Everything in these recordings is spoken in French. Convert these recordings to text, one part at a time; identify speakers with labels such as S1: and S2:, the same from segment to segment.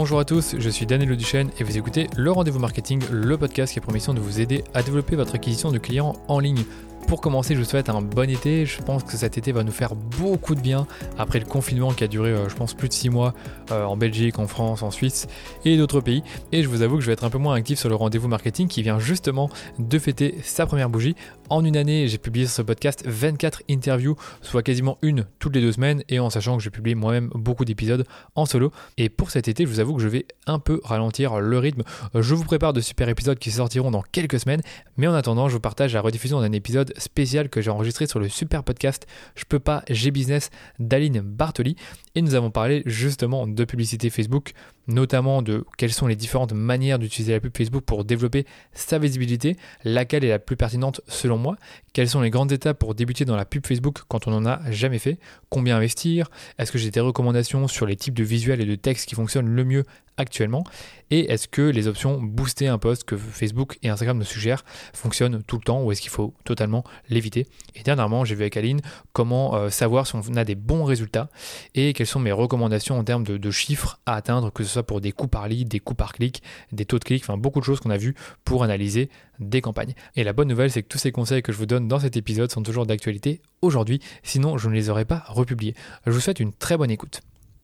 S1: Bonjour à tous, je suis Daniel Duchesne et vous écoutez Le Rendez-vous Marketing, le podcast qui a pour mission de vous aider à développer votre acquisition de clients en ligne pour commencer, je vous souhaite un bon été. Je pense que cet été va nous faire beaucoup de bien après le confinement qui a duré, euh, je pense, plus de 6 mois euh, en Belgique, en France, en Suisse et d'autres pays. Et je vous avoue que je vais être un peu moins actif sur le rendez-vous marketing qui vient justement de fêter sa première bougie. En une année, j'ai publié sur ce podcast 24 interviews, soit quasiment une toutes les deux semaines, et en sachant que j'ai publié moi-même beaucoup d'épisodes en solo. Et pour cet été, je vous avoue que je vais un peu ralentir le rythme. Je vous prépare de super épisodes qui sortiront dans quelques semaines, mais en attendant, je vous partage la rediffusion d'un épisode spécial que j'ai enregistré sur le super podcast Je peux pas, j'ai business d'Aline Bartoli. Et nous avons parlé justement de publicité Facebook, notamment de quelles sont les différentes manières d'utiliser la pub Facebook pour développer sa visibilité, laquelle est la plus pertinente selon moi, quelles sont les grandes étapes pour débuter dans la pub Facebook quand on n'en a jamais fait, combien investir, est-ce que j'ai des recommandations sur les types de visuels et de textes qui fonctionnent le mieux actuellement Et est-ce que les options booster un post que Facebook et Instagram nous suggèrent fonctionnent tout le temps ou est-ce qu'il faut totalement l'éviter Et dernièrement, j'ai vu avec Aline comment euh, savoir si on a des bons résultats et quelles sont mes recommandations en termes de, chiffres à atteindre, que ce pour des coûts par lead, des coûts par clic, des taux de clic, enfin beaucoup de choses qu'on a vues pour analyser des campagnes. Et la bonne nouvelle, c'est que tous ces conseils que je vous donne dans cet épisode sont toujours d'actualité aujourd'hui, sinon je ne les aurais pas republiés. Je vous souhaite une très bonne écoute.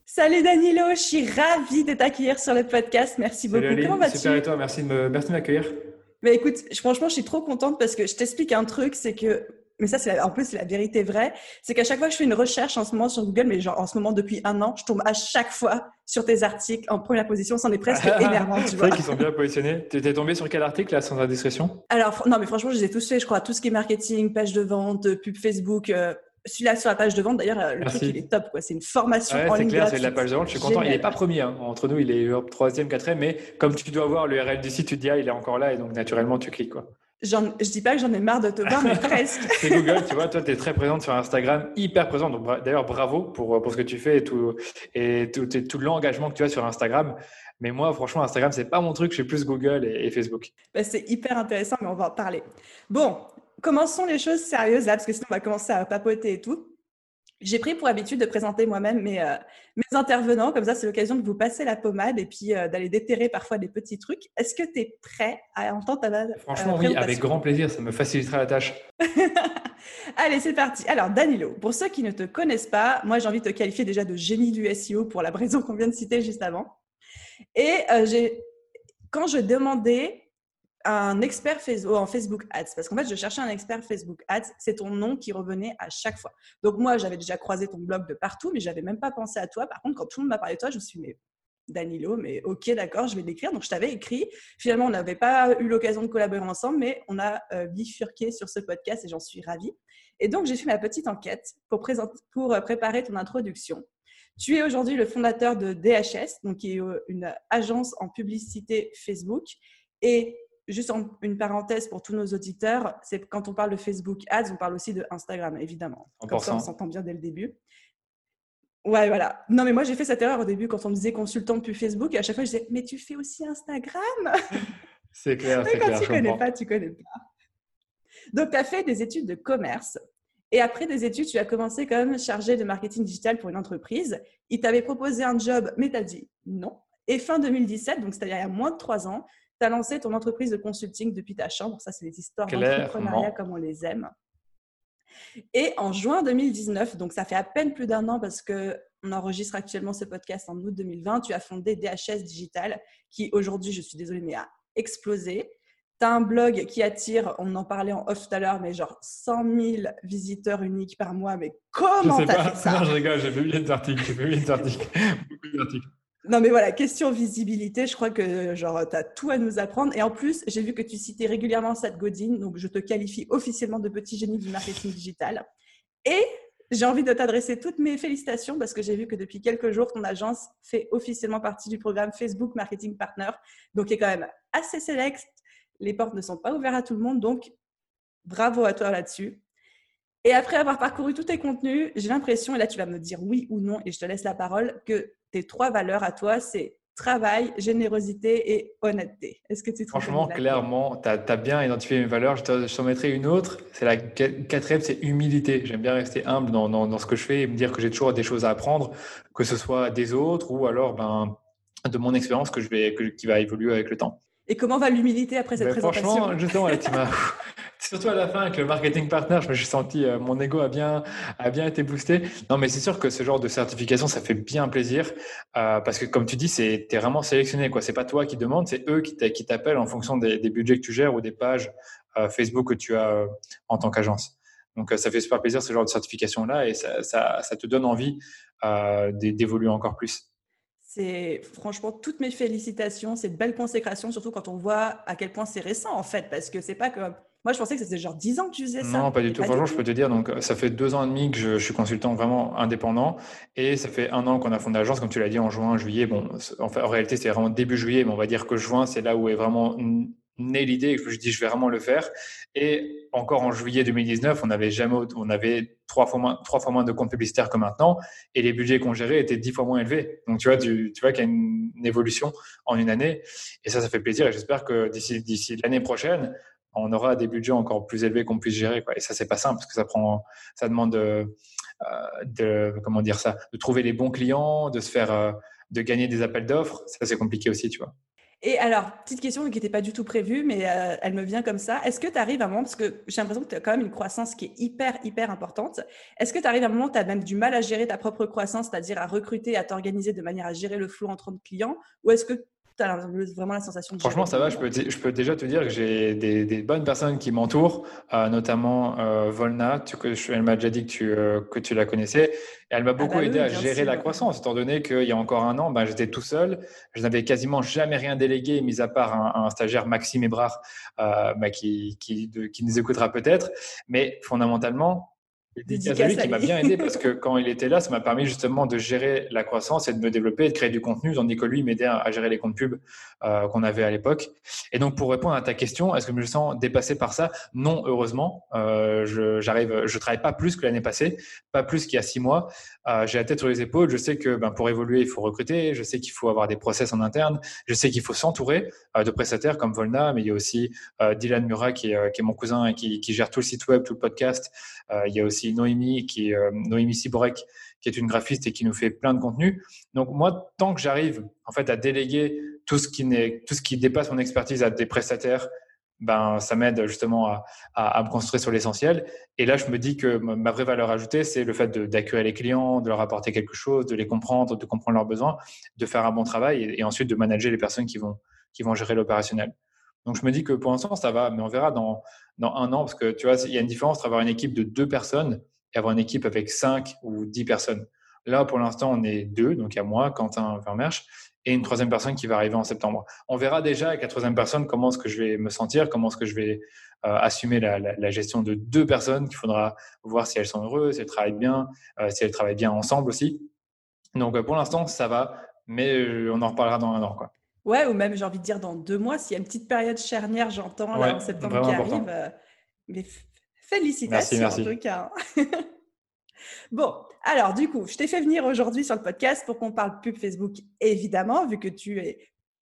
S2: Salut Danilo, je suis ravie de t'accueillir sur le podcast. Merci beaucoup.
S1: Comment vas-tu? Super et toi, merci de m'accueillir.
S2: Mais écoute, franchement, je suis trop contente parce que je t'explique un truc, c'est que mais ça, c'est en plus, c'est la vérité vraie. C'est qu'à chaque fois que je fais une recherche en ce moment sur Google, mais genre en ce moment depuis un an, je tombe à chaque fois sur tes articles en première position. C'en est presque énervant, tu vois.
S1: C'est qu'ils sont bien positionnés. Tu étais tombé sur quel article, là, sans indiscrétion?
S2: Alors, non, mais franchement, je les ai tous faits, je crois. Tout ce qui est marketing, page de vente, pub Facebook, euh, celui-là sur la page de vente, d'ailleurs, euh, le truc, il est top. C'est une formation
S1: en ligne. C'est clair, c'est la page de vente. Je suis content. Il n'est pas premier. Hein. Entre nous, il est troisième, quatrième. Mais comme tu dois voir l'URL du site, tu te dis, ah, il est encore là. Et donc, naturellement, tu cliques. Quoi.
S2: Je dis pas que j'en ai marre de te voir, mais presque.
S1: c'est Google, tu vois, toi, tu es très présente sur Instagram, hyper présente. Donc, d'ailleurs, bravo pour, pour ce que tu fais et tout, et tout, tout l'engagement que tu as sur Instagram. Mais moi, franchement, Instagram, c'est pas mon truc. Je suis plus Google et, Facebook.
S2: Bah, c'est hyper intéressant, mais on va en parler. Bon, commençons les choses sérieuses là, parce que sinon on va commencer à papoter et tout. J'ai pris pour habitude de présenter moi-même mes, euh, mes, intervenants, comme ça c'est l'occasion de vous passer la pommade et puis euh, d'aller déterrer parfois des petits trucs. Est-ce que tu es prêt à entendre ta
S1: Franchement, oui, avec grand plaisir, ça me facilitera la tâche.
S2: Allez, c'est parti. Alors, Danilo, pour ceux qui ne te connaissent pas, moi j'ai envie de te qualifier déjà de génie du SEO pour la raison qu'on vient de citer juste avant. Et euh, j'ai quand je demandais un expert Facebook, en Facebook Ads. Parce qu'en fait, je cherchais un expert Facebook Ads. C'est ton nom qui revenait à chaque fois. Donc, moi, j'avais déjà croisé ton blog de partout, mais j'avais même pas pensé à toi. Par contre, quand tout le monde m'a parlé de toi, je me suis dit, mais Danilo, mais ok, d'accord, je vais l'écrire. Donc, je t'avais écrit. Finalement, on n'avait pas eu l'occasion de collaborer ensemble, mais on a euh, bifurqué sur ce podcast et j'en suis ravie. Et donc, j'ai fait ma petite enquête pour, présenter, pour euh, préparer ton introduction. Tu es aujourd'hui le fondateur de DHS, donc qui est euh, une agence en publicité Facebook. Et juste une parenthèse pour tous nos auditeurs, c'est quand on parle de Facebook Ads, on parle aussi de Instagram, évidemment. Comme ça, on s'entend bien dès le début. Ouais, voilà. Non, mais moi, j'ai fait cette erreur au début quand on me disait consultant depuis Facebook. Et à chaque fois, je disais, mais tu fais aussi Instagram?
S1: C'est clair, c'est clair.
S2: tu ne connais pas, tu connais pas. Donc, tu as fait des études de commerce. Et après des études, tu as commencé comme chargé de marketing digital pour une entreprise. Il t'avait proposé un job, mais tu as dit non. Et fin 2017, donc c'est-à-dire il y a moins de trois ans, tu as lancé ton entreprise de consulting depuis ta chambre. Ça, c'est des histoires d'entrepreneuriat comme on les aime. Et en juin 2019, donc ça fait à peine plus d'un an parce que on enregistre actuellement ce podcast en août 2020, tu as fondé DHS Digital qui aujourd'hui, je suis désolée, mais a explosé. Tu as un blog qui attire, on en parlait en off tout à l'heure, mais genre 100 000 visiteurs uniques par mois. Mais comment tu fait ça?
S1: Non, je rigole, j'ai fait des articles, j'ai fait des articles.
S2: Non, mais voilà, question visibilité, je crois que genre, tu as tout à nous apprendre. Et en plus, j'ai vu que tu citais régulièrement Seth Godin, donc je te qualifie officiellement de petit génie du marketing digital. Et j'ai envie de t'adresser toutes mes félicitations parce que j'ai vu que depuis quelques jours, ton agence fait officiellement partie du programme Facebook Marketing Partner, donc qui est quand même assez select. Les portes ne sont pas ouvertes à tout le monde, donc bravo à toi là-dessus. Et après avoir parcouru tous tes contenus, j'ai l'impression, et là tu vas me dire oui ou non, et je te laisse la parole, que tes trois valeurs à toi, c'est travail, générosité et honnêteté. Est-ce que tu
S1: Franchement, clairement, tu as, bien identifié mes valeurs. Je t'en mettrai une autre. C'est la quatrième, c'est humilité. J'aime bien rester humble dans, dans, ce que je fais et me dire que j'ai toujours des choses à apprendre, que ce soit des autres ou alors ben, de mon expérience que je vais, qui va évoluer avec le temps.
S2: Et comment va l'humilité après cette ben, présentation?
S1: Franchement, justement, tu m'as surtout à la fin avec le marketing partner, je me suis senti euh, mon ego a bien a bien été boosté. Non, mais c'est sûr que ce genre de certification, ça fait bien plaisir euh, parce que comme tu dis, c'est es vraiment sélectionné quoi. C'est pas toi qui demande, c'est eux qui t'appellent en fonction des, budgets que tu gères ou des pages euh, Facebook que tu as en tant qu'agence. Donc ça fait super plaisir ce genre de certification là et ça, ça, ça te donne envie d'évoluer encore plus.
S2: C'est franchement toutes mes félicitations, c'est belle consécration, surtout quand on voit à quel point c'est récent en fait, parce que c'est pas comme moi, je pensais que c'était genre 10 ans que tu faisais ça.
S1: Non, pas du tout. Franchement, je peux te dire, donc, ça fait deux ans et demi que je, suis consultant vraiment indépendant. Et ça fait un an qu'on a fondé l'agence, comme tu l'as dit, en juin, juillet. Bon, en, fait, en réalité, c'est vraiment début juillet, mais on va dire que juin, c'est là où est vraiment née l'idée et que je dis, je vais vraiment le faire. Et encore en juillet 2019, on avait jamais, on avait trois fois moins, trois fois moins de comptes publicitaires que maintenant. Et les budgets qu'on gérait étaient dix fois moins élevés. Donc, tu vois, tu, vois qu'il y a une, évolution en une année. Et ça, ça fait plaisir. Et j'espère que d'ici, l'année prochaine, on aura des budgets encore plus élevés qu'on puisse gérer. Et ça, c'est pas simple parce que ça prend, ça demande euh, de, comment dire ça, de trouver les bons clients, de se faire, euh, de gagner des appels d'offres. Ça, c'est compliqué aussi, tu vois.
S2: Et alors, petite question qui n'était pas du tout prévue, mais euh, elle me vient comme ça. Est-ce que tu arrives à un moment, parce que j'ai l'impression que tu as quand même une croissance qui est hyper, hyper importante, est-ce que tu arrives à un moment où tu as même du mal à gérer ta propre croissance, c'est-à-dire à recruter, à t'organiser de manière à gérer le flou entre clients, ou est-ce que as vraiment la sensation de
S1: Franchement, ça va. Je peux, je peux déjà te dire que j'ai des, bonnes personnes qui m'entourent, euh, notamment euh, Volna. Tu, elle m'a déjà dit que tu, euh, que tu la connaissais. Et elle m'a ah beaucoup bah aidé à gérer la croissance, étant donné qu'il y a encore un an, ben, j'étais tout seul. Je n'avais quasiment jamais rien délégué, mis à part un, stagiaire, Maxime Ebrard, bah, qui, qui, qui nous écoutera peut-être. Mais fondamentalement, Dédicace à lui qui m'a bien aidé parce que quand il était là, ça m'a permis justement de gérer la croissance et de me développer et de créer du contenu, tandis que lui m'aidait à, gérer les comptes pubs euh, qu'on avait à l'époque. Et donc pour répondre à ta question, est-ce que je me sens dépassé par ça? Non, heureusement. Euh, je j'arrive, je travaille pas plus que l'année passée, pas plus qu'il y a six mois. Euh, j'ai la tête sur les épaules. Je sais que ben, pour évoluer, il faut recruter. Je sais qu'il faut avoir des process en interne. Je sais qu'il faut s'entourer euh, de prestataires comme Volna, mais il y a aussi euh, Dylan Murat qui est, qui est, mon cousin et qui, qui, gère tout le site web, tout le podcast. Il y a aussi Noémie qui est Noémie Siborek qui est une graphiste et qui nous fait plein de contenu. Donc moi, tant que j'arrive en fait à déléguer tout ce qui n'est tout ce qui dépasse mon expertise à des prestataires ben, ça m'aide justement à, à, me construire sur l'essentiel. Et là, je me dis que ma vraie valeur ajoutée, c'est le fait d'accueillir les clients, de leur apporter quelque chose, de les comprendre, de comprendre leurs besoins, de faire un bon travail et, ensuite de manager les personnes qui vont, qui vont gérer l'opérationnel. Donc, je me dis que pour l'instant, ça va, mais on verra dans, dans un an, parce que tu vois, il y a une différence entre avoir une équipe de deux personnes et avoir une équipe avec cinq ou dix personnes. Là, pour l'instant, on est deux, donc il y a moi, Quentin Vermersch, et une troisième personne qui va arriver en septembre. On verra déjà avec la troisième personne comment est-ce que je vais me sentir, comment est-ce que je vais euh, assumer la, la, la, gestion de deux personnes qu'il faudra voir si elles sont heureuses, si elles travaillent bien, euh, si elles travaillent bien ensemble aussi. Donc euh, pour l'instant, ça va, mais on en reparlera dans un an. Quoi.
S2: Ouais, ou même j'ai envie de dire dans deux mois, s'il y a une petite période charnière, j'entends là en septembre qui arrive. mais félicitations merci, merci. en tout cas. bon, alors, du coup, je t'ai fait venir aujourd'hui sur le podcast pour qu'on parle pub Facebook, évidemment, vu que tu es.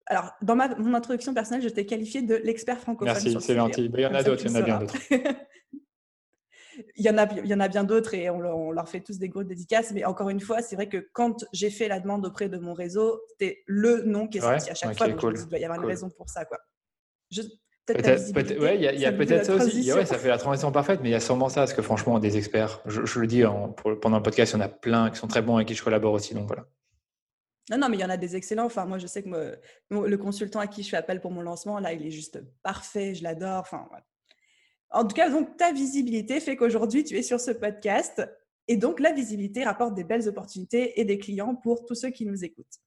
S2: Alors, dans ma, mon introduction personnelle, je t'ai qualifié de l'expert francophone.
S1: Merci, c'est gentil. Il y en a d'autres, il y en a bien d'autres.
S2: il, y en a, il y en a bien d'autres et on, leur fait tous des grosses dédicaces. Mais encore une fois, c'est vrai que quand j'ai fait la demande auprès de mon réseau, c'était le nom qui est sorti à chaque fois. Donc, il doit y avoir une raison pour ça. Quoi. Je,
S1: Peut-être, peut ouais, il y a, peut-être ça aussi. Ouais, ça fait la transition parfaite, mais il y a sûrement ça, parce que franchement, des experts, je, le dis pendant le podcast, il y en a plein qui sont très bons et qui je collabore aussi, donc voilà.
S2: Non, non, mais il y en a des excellents. Enfin, moi, je sais que le consultant à qui je fais appel pour mon lancement, là, il est juste parfait, je l'adore. Enfin, En tout cas, donc, ta visibilité fait qu'aujourd'hui, tu es sur ce podcast. Et donc, la visibilité rapporte des belles opportunités et des clients pour tous ceux qui nous écoutent.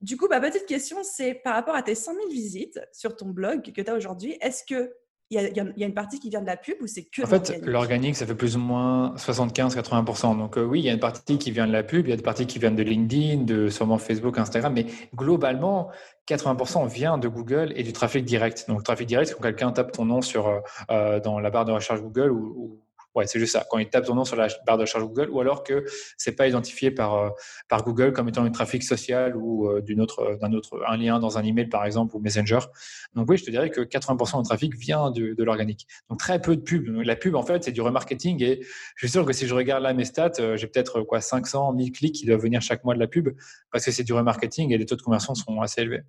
S2: Du coup, ma petite question, c'est par rapport à tes 100 000 visites sur ton blog que tu as aujourd'hui, est-ce que il y, a, une partie qui vient de la pub ou c'est que
S1: En fait, l'organique, ça fait plus ou moins 75-80%. Donc euh, oui, il y a une partie qui vient de la pub, il y a une partie qui vient de LinkedIn, de sûrement Facebook, Instagram, mais globalement, 80% vient de Google et du trafic direct. Donc le trafic direct, c'est quand quelqu'un tape ton nom sur, euh, dans la barre de recherche Google ou, Ouais, c'est juste ça. Quand ils tapent ton nom sur la barre de recherche Google, ou alors que c'est pas identifié par, euh, par Google comme étant un trafic social ou euh, d'une autre, d'un autre, un lien dans un email par exemple ou Messenger. Donc oui, je te dirais que 80% du trafic vient de, de l'organique. Donc très peu de pub. La pub, en fait, c'est du remarketing et je suis sûr que si je regarde là mes stats, euh, j'ai peut-être quoi 500, 1000 clics qui doivent venir chaque mois de la pub parce que c'est du remarketing et les taux de conversion sont assez élevés.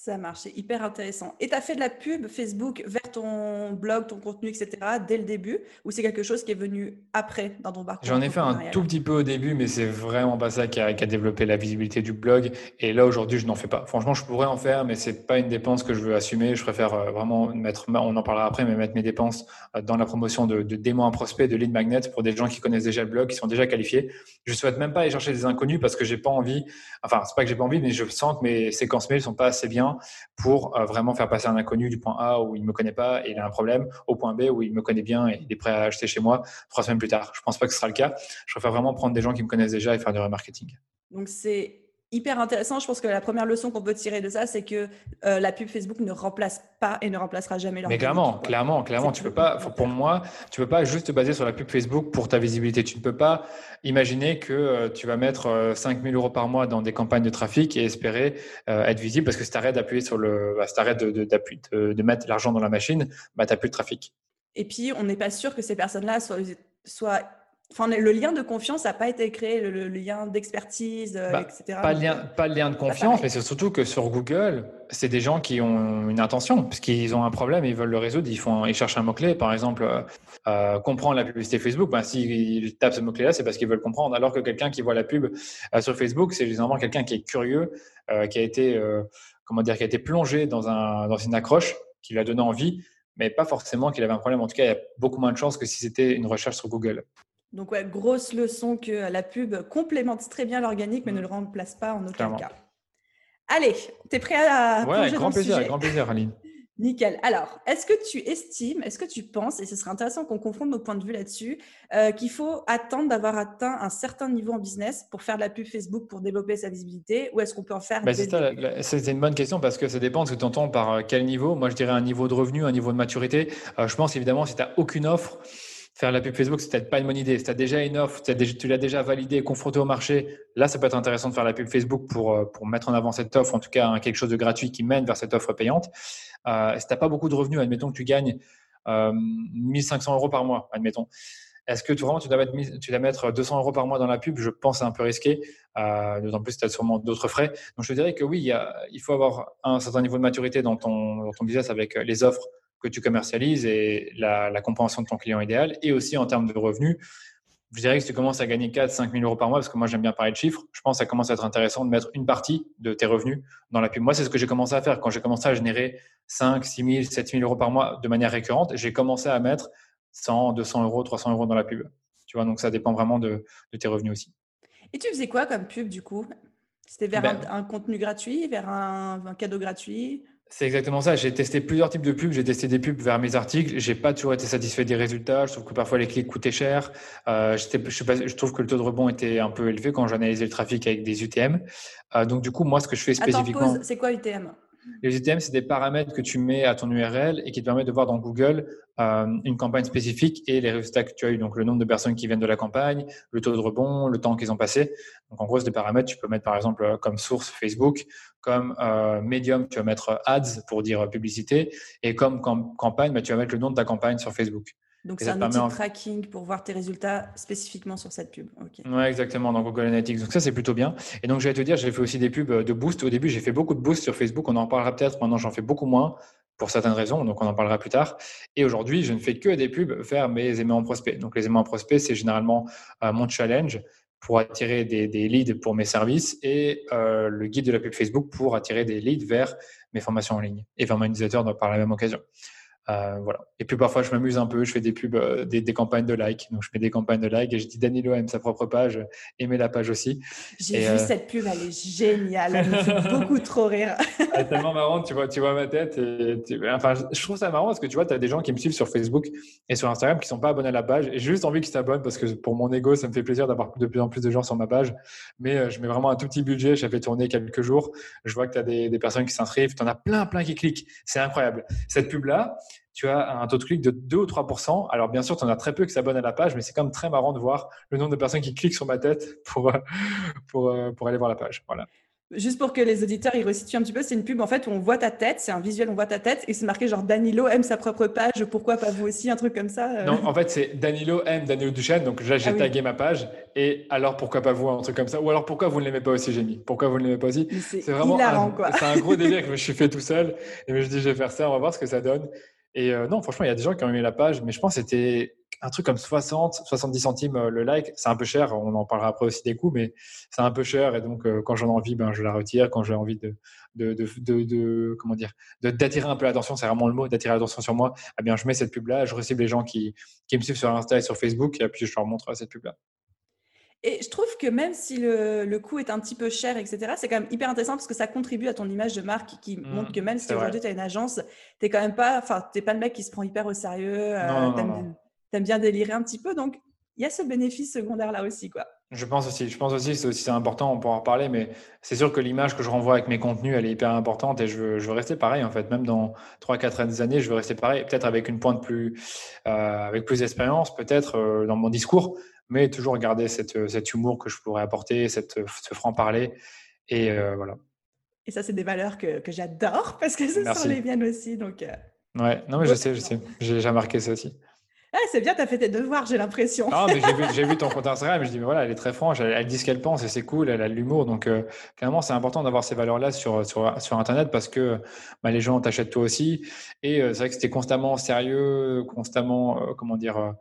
S2: Ça marche, c'est hyper intéressant. Et tu as fait de la pub Facebook vers ton blog, ton contenu, etc. dès le début Ou c'est quelque chose qui est venu après dans ton parcours
S1: J'en ai fait un tout petit peu au début, mais c'est vraiment pas ça qui a, développé la visibilité du blog. Et là, aujourd'hui, je n'en fais pas. Franchement, je pourrais en faire, mais c'est pas une dépense que je veux assumer. Je préfère euh, vraiment mettre, on en parlera après, mais mettre mes dépenses euh, dans la promotion de, de démos en prospect, de lead magnet pour des gens qui connaissent déjà le blog, qui sont déjà qualifiés. Je souhaite même pas aller chercher des inconnus parce que j'ai pas envie, enfin, c'est pas que j'ai pas envie, mais je sens que mes séquences mails sont pas assez bien pour euh, vraiment faire passer un inconnu du point A où il ne me connaît pas et il a un problème au point B où il me connaît bien et il est prêt à acheter chez moi trois semaines plus tard. Je ne pense pas que ce sera le cas. Je préfère vraiment prendre des gens qui me connaissent déjà et faire du remarketing.
S2: Donc c'est hyper intéressant. Je pense que la première leçon qu'on peut tirer de ça, c'est que euh, la pub Facebook ne remplace pas et ne remplacera jamais
S1: Mais clairement, clairement, clairement, tu peux pas. Pour moi, tu peux pas juste te baser sur la pub Facebook pour ta visibilité. Tu ne peux pas imaginer que euh, tu vas mettre 5000 euh, euros par mois dans des campagnes de trafic et espérer être visible parce que si tu arrêtes d'appuyer sur le, bah, si de, de, de, mettre l'argent dans la machine, bah, tu n'as plus de trafic.
S2: Et puis, on n'est pas sûr que ces personnes-là soient, soient Enfin, le lien de confiance n'a pas été créé, le, lien d'expertise, euh, bah, etc.
S1: Pas, lien, pas le lien de confiance, mais c'est surtout que sur Google, c'est des gens qui ont une intention, parce qu'ils ont un problème, ils veulent le résoudre, ils, font, ils cherchent un mot-clé, par exemple, euh, euh, comprendre la publicité Facebook. Ben, S'ils tapent ce mot-clé-là, c'est parce qu'ils veulent comprendre. Alors que quelqu'un qui voit la pub sur Facebook, c'est généralement quelqu'un qui est curieux, qui a été, comment dire, qui a été plongé dans, un, dans une accroche, qui lui a donné envie, mais pas forcément qu'il avait un problème. En tout cas, il y a beaucoup moins de chances que si c'était une recherche sur Google.
S2: Donc, ouais, grosse leçon que la pub complémente très bien l'organique, mais ne le remplace pas en aucun cas. Allez, tu es prêt à.
S1: Ouais, avec grand plaisir, grand plaisir, Aline.
S2: Nickel. Alors, est-ce que tu estimes, est-ce que tu penses, et ce serait intéressant qu'on confronte nos points de vue là-dessus, euh, qu'il faut attendre d'avoir atteint un certain niveau en business pour faire de la pub Facebook, pour développer sa visibilité, ou est-ce qu'on peut en faire
S1: bah, C'est une bonne question parce que ça dépend de ce que tu entends par euh, quel niveau. Moi, je dirais un niveau de revenu, un niveau de maturité. Euh, je pense évidemment, si tu n'as aucune offre, faire la pub Facebook, c'est peut-être pas une bonne idée. Si tu as déjà une offre, tu l'as déjà validée, confronté au marché, là, ça peut être intéressant de faire la pub Facebook pour, euh, pour mettre en avant cette offre, en tout cas quelque chose de gratuit qui mène vers cette offre payante. Euh, si tu n'as pas beaucoup de revenus, admettons que tu gagnes euh, 1500 euros par mois, admettons. Est-ce que tu, vraiment tu dois, mettre, tu dois mettre 200 euros par mois dans la pub? Je pense c'est un peu risqué, euh, d'autant plus que tu as sûrement d'autres frais. Donc je dirais que oui, il, y a, il faut avoir un certain niveau de maturité dans ton, dans ton business avec les offres que tu commercialises et la, compréhension de ton client idéal. Et aussi en termes de revenus, je dirais que si tu commences à gagner 4 5 000 euros par mois, parce que moi j'aime bien parler de chiffres, je pense que ça commence à être intéressant de mettre une partie de tes revenus dans la pub. Moi, c'est ce que j'ai commencé à faire. Quand j'ai commencé à générer 5, 6 000, 7 000 euros par mois de manière récurrente, j'ai commencé à mettre 100, 200 euros, 300 euros dans la pub. Tu vois, donc ça dépend vraiment de, tes revenus aussi.
S2: Et tu faisais quoi comme pub du coup? C'était vers ben un, contenu gratuit, vers un cadeau gratuit?
S1: C'est exactement ça. J'ai testé plusieurs types de pubs. J'ai testé des pubs vers mes articles. J'ai pas toujours été satisfait des résultats. Je trouve que parfois les clics coûtaient cher. Euh, je, pas, je, trouve que le taux de rebond était un peu élevé quand j'analysais le trafic avec des UTM. Euh, donc du coup, moi, ce que je fais spécifiquement.
S2: c'est quoi UTM
S1: les UTM, c'est des paramètres que tu mets à ton URL et qui te permettent de voir dans Google euh, une campagne spécifique et les résultats que tu as eu. Donc, le nombre de personnes qui viennent de la campagne, le taux de rebond, le temps qu'ils ont passé. Donc, en gros, c'est des paramètres. Tu peux mettre, par exemple, euh, comme source Facebook, comme euh, médium, tu vas mettre ads pour dire publicité. Et comme campagne, bah, tu vas mettre le nom de ta campagne sur Facebook.
S2: Donc, c'est un outil de tracking pour voir tes résultats spécifiquement sur cette pub.
S1: Oui, exactement, dans Google Analytics. Donc, ça, c'est plutôt bien. Et donc, je vais te dire, j'ai fait aussi des pubs de boost. Au début, j'ai fait beaucoup de boost sur Facebook. On en parlera peut-être. Maintenant, j'en fais beaucoup moins pour certaines raisons. Donc, on en parlera plus tard. Et aujourd'hui, je ne fais que des pubs vers mes aimants prospects. Donc, les aimants prospects, c'est généralement euh, mon challenge pour attirer des, leads pour mes services et euh, le guide de la pub Facebook pour attirer des leads vers mes formations en ligne et vers mon utilisateur par la même occasion. Euh, voilà. Et puis parfois, je m'amuse un peu, je fais des pubs, euh, des, campagnes de like. Donc, je fais des campagnes de like et je dis Danilo aime sa propre page, aimez la page aussi.
S2: J'ai vu euh, cette pub, elle est géniale, elle me fait beaucoup trop rire.
S1: elle est tellement marrante, tu vois, tu vois ma tête. Et Enfin, je trouve ça marrant parce que tu vois, tu as des gens qui me suivent sur Facebook et sur Instagram qui sont pas abonnés à la page. J'ai juste envie qu'ils s'abonnent parce que pour mon ego, ça me fait plaisir d'avoir de plus en plus de gens sur ma page. Mais je mets vraiment un tout petit budget, j'ai fait tourner quelques jours. Je vois que tu as des, des personnes qui s'inscrivent, tu en as plein, plein qui cliquent. C'est incroyable. Cette pub-là, tu as un taux de clic de 2 ou 3%. Alors, bien sûr, tu en as très peu qui s'abonnent à la page, mais c'est quand même très marrant de voir le nombre de personnes qui cliquent sur ma tête pour, pour, pour aller voir la page. Voilà.
S2: Juste pour que les auditeurs y resituent un petit peu, c'est une pub en fait où on voit ta tête, c'est un visuel, on voit ta tête et c'est marqué genre Danilo aime sa propre page, pourquoi pas vous aussi, un truc comme ça.
S1: Euh. Non, en fait c'est Danilo aime Danilo Duchesne, donc là j'ai ah tagué ma page et alors pourquoi pas vous, un truc comme ça, ou alors pourquoi vous ne l'aimez pas aussi, j'ai mis, pourquoi vous ne l'aimez pas aussi?
S2: C'est vraiment hilarant, quoi.
S1: C'est un gros délire que je me suis fait tout seul et je me dis je vais faire ça, on va voir ce que ça donne. Et euh, non, franchement, il y a des gens qui ont aimé la page, mais je pense que c'était un truc comme 60, 70 centimes euh, le like. C'est un peu cher, on en parlera après aussi des coûts, mais c'est un peu cher. Et donc, euh, quand j'en ai envie, ben, je la retire. Quand j'ai envie de, de, comment dire, d'attirer un peu l'attention, c'est vraiment le mot, d'attirer l'attention sur moi, eh bien, je mets cette pub-là, je recible les gens qui, qui me suivent sur Insta et sur Facebook, et puis je leur montre cette pub-là.
S2: Et je trouve que même si le, le, coût est un petit peu cher, etc., c'est quand même hyper intéressant parce que ça contribue à ton image de marque qui mmh, montre que même si aujourd'hui tu as une agence, tu quand même pas, enfin, t'es pas le mec qui se prend hyper au sérieux, euh, t'aimes bien délirer un petit peu. Donc, il y a ce bénéfice secondaire là aussi, quoi.
S1: Je pense aussi, je pense aussi, c'est aussi important, on pourra en reparler, mais c'est sûr que l'image que je renvoie avec mes contenus, elle est hyper importante et je veux, je veux rester pareil en fait. Même dans 3-4 années, je veux rester pareil, peut-être avec une pointe plus, euh, avec plus d'expérience, peut-être euh, dans mon discours, mais toujours garder cette, euh, cet humour que je pourrais apporter, cette, euh, ce franc-parler. Et euh, voilà.
S2: Et ça, c'est des valeurs que, que j'adore parce que ce sont les miennes aussi. Donc,
S1: ouais, non, mais je sais, je sais. J'ai déjà marqué ça aussi.
S2: Ah, c'est bien, tu as fait tes devoirs, j'ai l'impression.
S1: Non, mais j'ai vu, ton compte Instagram, je dis, mais voilà, elle est très franche, elle, dit ce qu'elle pense et c'est cool, elle a de l'humour. Donc, clairement, c'est important d'avoir ces valeurs-là sur, sur, sur, Internet parce que bah, les gens t'achètent toi aussi. Et c'est vrai que c'était constamment sérieux, constamment, comment dire,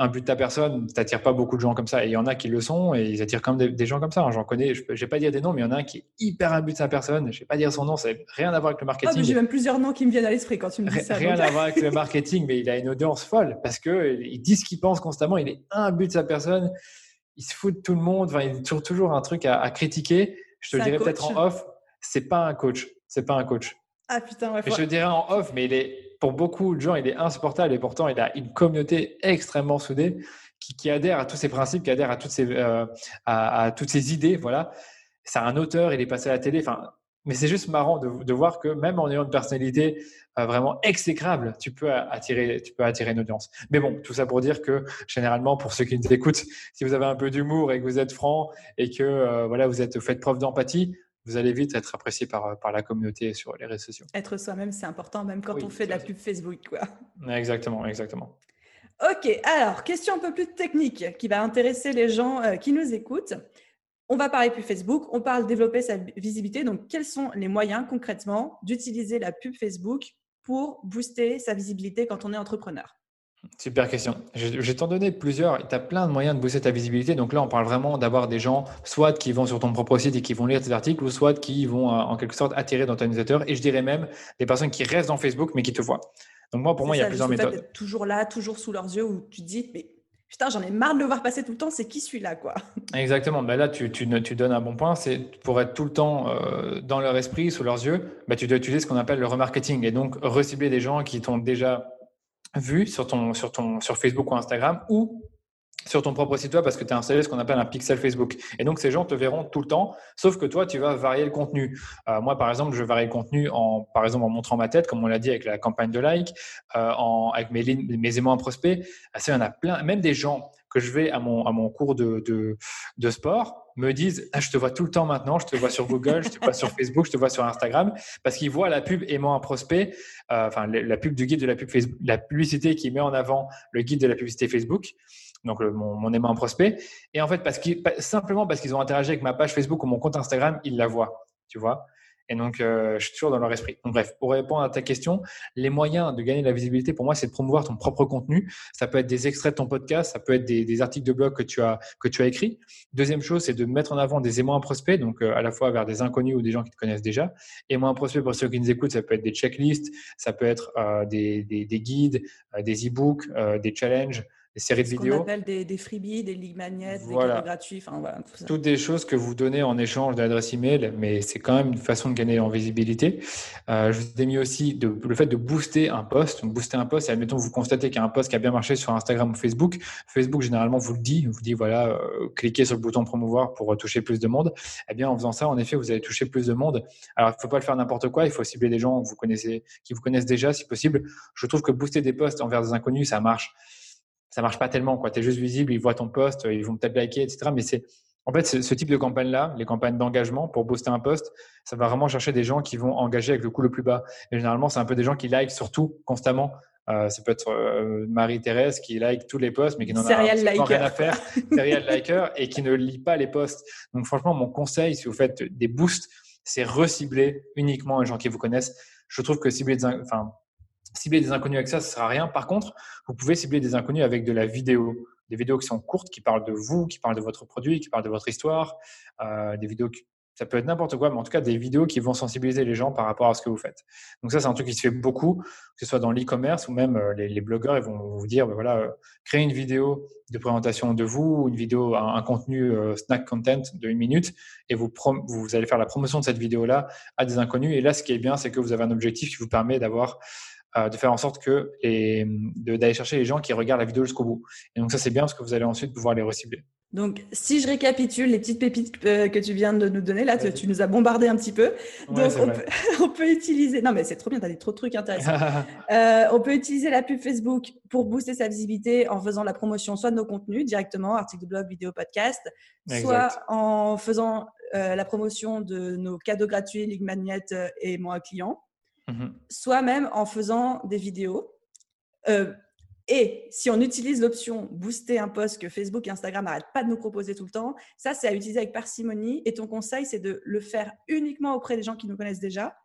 S1: un but de ta personne, tu n'attires pas beaucoup de gens comme ça. Et il y en a qui le sont et ils attirent comme des, des gens comme ça. J'en connais, je ne vais pas dire des noms, mais il y en a un qui est hyper un but de sa personne. Je ne vais pas dire son nom, ça n'a rien à voir avec le ah, marketing.
S2: J'ai même plusieurs noms qui me viennent à l'esprit quand tu me dis ça.
S1: Rien à voir avec le marketing, mais il a une audience folle parce qu'il dit ce qu'il pense constamment. Il est un but de sa personne. Il se fout de tout le monde. Enfin, il a toujours un truc à, critiquer. Je te le dirais peut-être en off. C'est pas un coach. C'est pas un coach.
S2: Ah putain, ouais,
S1: Je te dirais en off, mais il est pour beaucoup de gens, il est insupportable et pourtant, il a une communauté extrêmement soudée qui, qui adhère à tous ces principes, qui adhère à toutes ces, euh, à, toutes ces idées. Voilà. C'est un auteur, il est passé à la télé. Enfin, mais c'est juste marrant de, de, voir que même en ayant une personnalité euh, vraiment exécrable, tu peux attirer, tu peux attirer une audience. Mais bon, tout ça pour dire que généralement, pour ceux qui nous écoutent, si vous avez un peu d'humour et que vous êtes franc et que euh, voilà, vous êtes faites preuve d'empathie, vous allez vite être apprécié par, par la communauté sur les réseaux sociaux.
S2: Être soi-même, c'est important, même quand on fait de la pub Facebook. Quoi.
S1: Exactement, exactement.
S2: Ok, alors, question un peu plus technique qui va intéresser les gens euh, qui nous écoutent. On va parler plus Facebook, on parle développer sa visibilité. Donc, quels sont les moyens concrètement d'utiliser la pub Facebook pour booster sa visibilité quand on est entrepreneur?
S1: Super question. Je, vais t'en donner plusieurs. Tu as plein de moyens de booster ta visibilité. Donc là, on parle vraiment d'avoir des gens, soit qui vont sur ton propre site et qui vont lire tes articles, ou soit qui vont euh, en quelque sorte attirer dans ton newsletter. Et je dirais même des personnes qui restent dans Facebook mais qui te voient. Donc moi, pour moi, il y a plusieurs méthodes.
S2: toujours là, toujours sous leurs yeux, où tu te dis, mais putain, j'en ai marre de le voir passer tout le temps, c'est qui celui-là, quoi?
S1: Exactement. Ben là, tu, tu, tu, donnes un bon point. C'est pour être tout le temps euh, dans leur esprit, sous leurs yeux, ben, tu dois utiliser ce qu'on appelle le remarketing et donc recibler des gens qui t'ont déjà vu sur, ton, sur, ton, sur Facebook ou Instagram ou sur ton propre site web parce que tu as installé ce qu'on appelle un pixel Facebook. Et donc, ces gens te verront tout le temps, sauf que toi, tu vas varier le contenu. Euh, moi, par exemple, je varie le contenu en, par exemple, en montrant ma tête, comme on l'a dit avec la campagne de like, euh, en, avec mes, mes aimants à prospects. Ça, il y en a plein. Même des gens que je vais à mon, à mon cours de, de sport me disent ah, Je te vois tout le temps maintenant, je te vois sur Google, je te vois sur Facebook, je te vois sur Instagram, parce qu'ils voient la pub aimant un prospect, euh, enfin la pub du guide de la pub la publicité qui met en avant le guide de la publicité Facebook, donc mon, mon, aimant un prospect. Et en fait, parce simplement parce qu'ils ont interagi avec ma page Facebook ou mon compte Instagram, ils la voient, tu vois. Et donc, euh, je suis toujours dans leur esprit. Donc, bref, pour répondre à ta question, les moyens de gagner de la visibilité, pour moi, c'est de promouvoir ton propre contenu. Ça peut être des extraits de ton podcast, ça peut être des, articles de blog que tu as que tu as écrits. Deuxième chose, c'est de mettre en avant des aimants prospects, donc euh, à la fois vers des inconnus ou des gens qui te connaissent déjà. Aimants prospects, pour ceux qui nous écoutent, ça peut être des checklists, ça peut être euh, des, des, des, guides, des e-books, des challenges, des séries de vidéos.
S2: On appelle des, des, freebies, des magnets, des gratuits, enfin voilà. Tout ça.
S1: Toutes des choses que vous donnez en échange d'adresse email, mais c'est quand même une façon de gagner en visibilité. Euh, je vous ai mis aussi de, le fait de booster un post. Donc, booster un post, et admettons, vous constatez qu'il y a un post qui a bien marché sur Instagram ou Facebook. Facebook, généralement, vous le dit, vous dit, voilà, euh, cliquez sur le bouton promouvoir pour toucher plus de monde. Eh bien, en faisant ça, en effet, vous allez toucher plus de monde. Alors, il ne faut pas le faire n'importe quoi. Il faut cibler des gens que vous connaissez, qui vous connaissent déjà, si possible. Je trouve que booster des posts envers des inconnus, ça marche ça marche pas tellement. Tu es juste visible, ils voient ton post, ils vont peut-être liker, etc. Mais c'est en fait ce type de campagne-là, les campagnes d'engagement pour booster un post, ça va vraiment chercher des gens qui vont engager avec le coût le plus bas. Et généralement, c'est un peu des gens qui like surtout constamment. Euh, ça peut être euh, Marie-Thérèse qui like tous les posts, mais qui n'en a rien à faire, serial liker, et qui ne lit pas les posts. Donc franchement, mon conseil, si vous faites des boosts, c'est recibler uniquement les gens qui vous connaissent. Je trouve que cibler des, enfin, Cibler des inconnus avec ça, ça ne sert rien. Par contre, vous pouvez cibler des inconnus avec de la vidéo. Des vidéos qui sont courtes, qui parlent de vous, qui parlent de votre produit, qui parlent de votre histoire. Euh, des vidéos qui ça peut être n'importe quoi, mais en tout cas des vidéos qui vont sensibiliser les gens par rapport à ce que vous faites. Donc ça, c'est un truc qui se fait beaucoup, que ce soit dans l'e-commerce ou même euh, les, blogueurs, ils vont vous dire, ben voilà, euh, créez une vidéo de présentation de vous, une vidéo, un, contenu snack content de une minute, et vous, vous allez faire la promotion de cette vidéo-là à des inconnus. Et là, ce qui est bien, c'est que vous avez un objectif qui vous permet d'avoir euh, de faire en sorte que d'aller chercher les gens qui regardent la vidéo jusqu'au bout. Et donc ça c'est bien parce que vous allez ensuite pouvoir les recibler.
S2: Donc, si je récapitule les petites pépites euh, que tu viens de nous donner, là, tu, nous as bombardé un petit peu. Donc, on, peut, utiliser. Non, mais c'est trop bien, tu as dit trop de trucs intéressants. Euh, on peut utiliser la pub Facebook pour booster sa visibilité en faisant la promotion soit de nos contenus directement, articles de blog, vidéo, podcast, soit en faisant la promotion de nos cadeaux gratuits, Ligue Magnet et moi client. Mhm. soit même en faisant des vidéos. Euh, et si on utilise l'option booster un post que Facebook et Instagram n'arrêtent pas de nous proposer tout le temps, ça c'est à utiliser avec parcimonie. Et ton conseil, c'est de le faire uniquement auprès des gens qui nous connaissent déjà.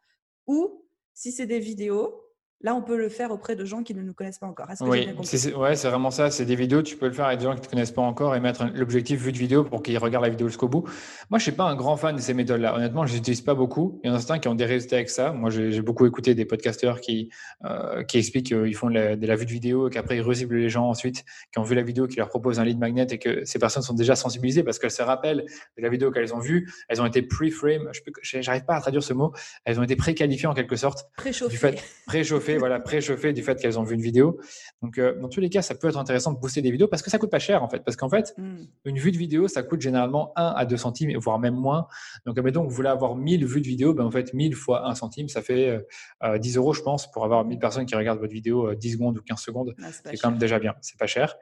S2: Ou si c'est des vidéos, Là, on peut le faire auprès de gens qui ne nous connaissent pas encore.
S1: oui, c'est ouais, vraiment ça. C'est des vidéos, tu peux le faire avec des gens qui ne te connaissent pas encore et mettre l'objectif vue de vidéo pour qu'ils regardent la vidéo jusqu'au bout. Moi, je ne suis pas un grand fan de ces méthodes-là. Honnêtement, je les utilise pas beaucoup. Il y en a certains qui ont des résultats avec ça. Moi, j'ai beaucoup écouté des podcasteurs qui, euh, qui expliquent qu'ils font de la, vue de vidéo et qu'après, ils reciblent les gens ensuite, qui ont vu la vidéo, qui leur proposent un lead magnet et que ces personnes sont déjà sensibilisées parce qu'elles se rappellent de la vidéo qu'elles ont vue. Elles ont été pre-frame. Je n'arrive pas à traduire ce mot. Elles ont été pré-qualifiées en quelque sorte.
S2: Préchauffées.
S1: Préchauffées, voilà, préchauffées du fait qu'elles ont vu une vidéo. Donc, euh, dans tous les cas, ça peut être intéressant de booster des vidéos parce que ça coûte pas cher en fait. Parce qu'en fait, hmm. une vue de vidéo, ça coûte généralement 1 à 2 centimes, voire même moins. Donc, admettons que vous voulez avoir 1000 vues de vidéo, ben, en fait, 1000 fois 1 centime, ça fait 10 euh, euros, je pense, pour avoir 1000 personnes qui regardent votre vidéo 10 euh, secondes ou 15 secondes. Ah, c'est quand même déjà bien. C'est pas cher.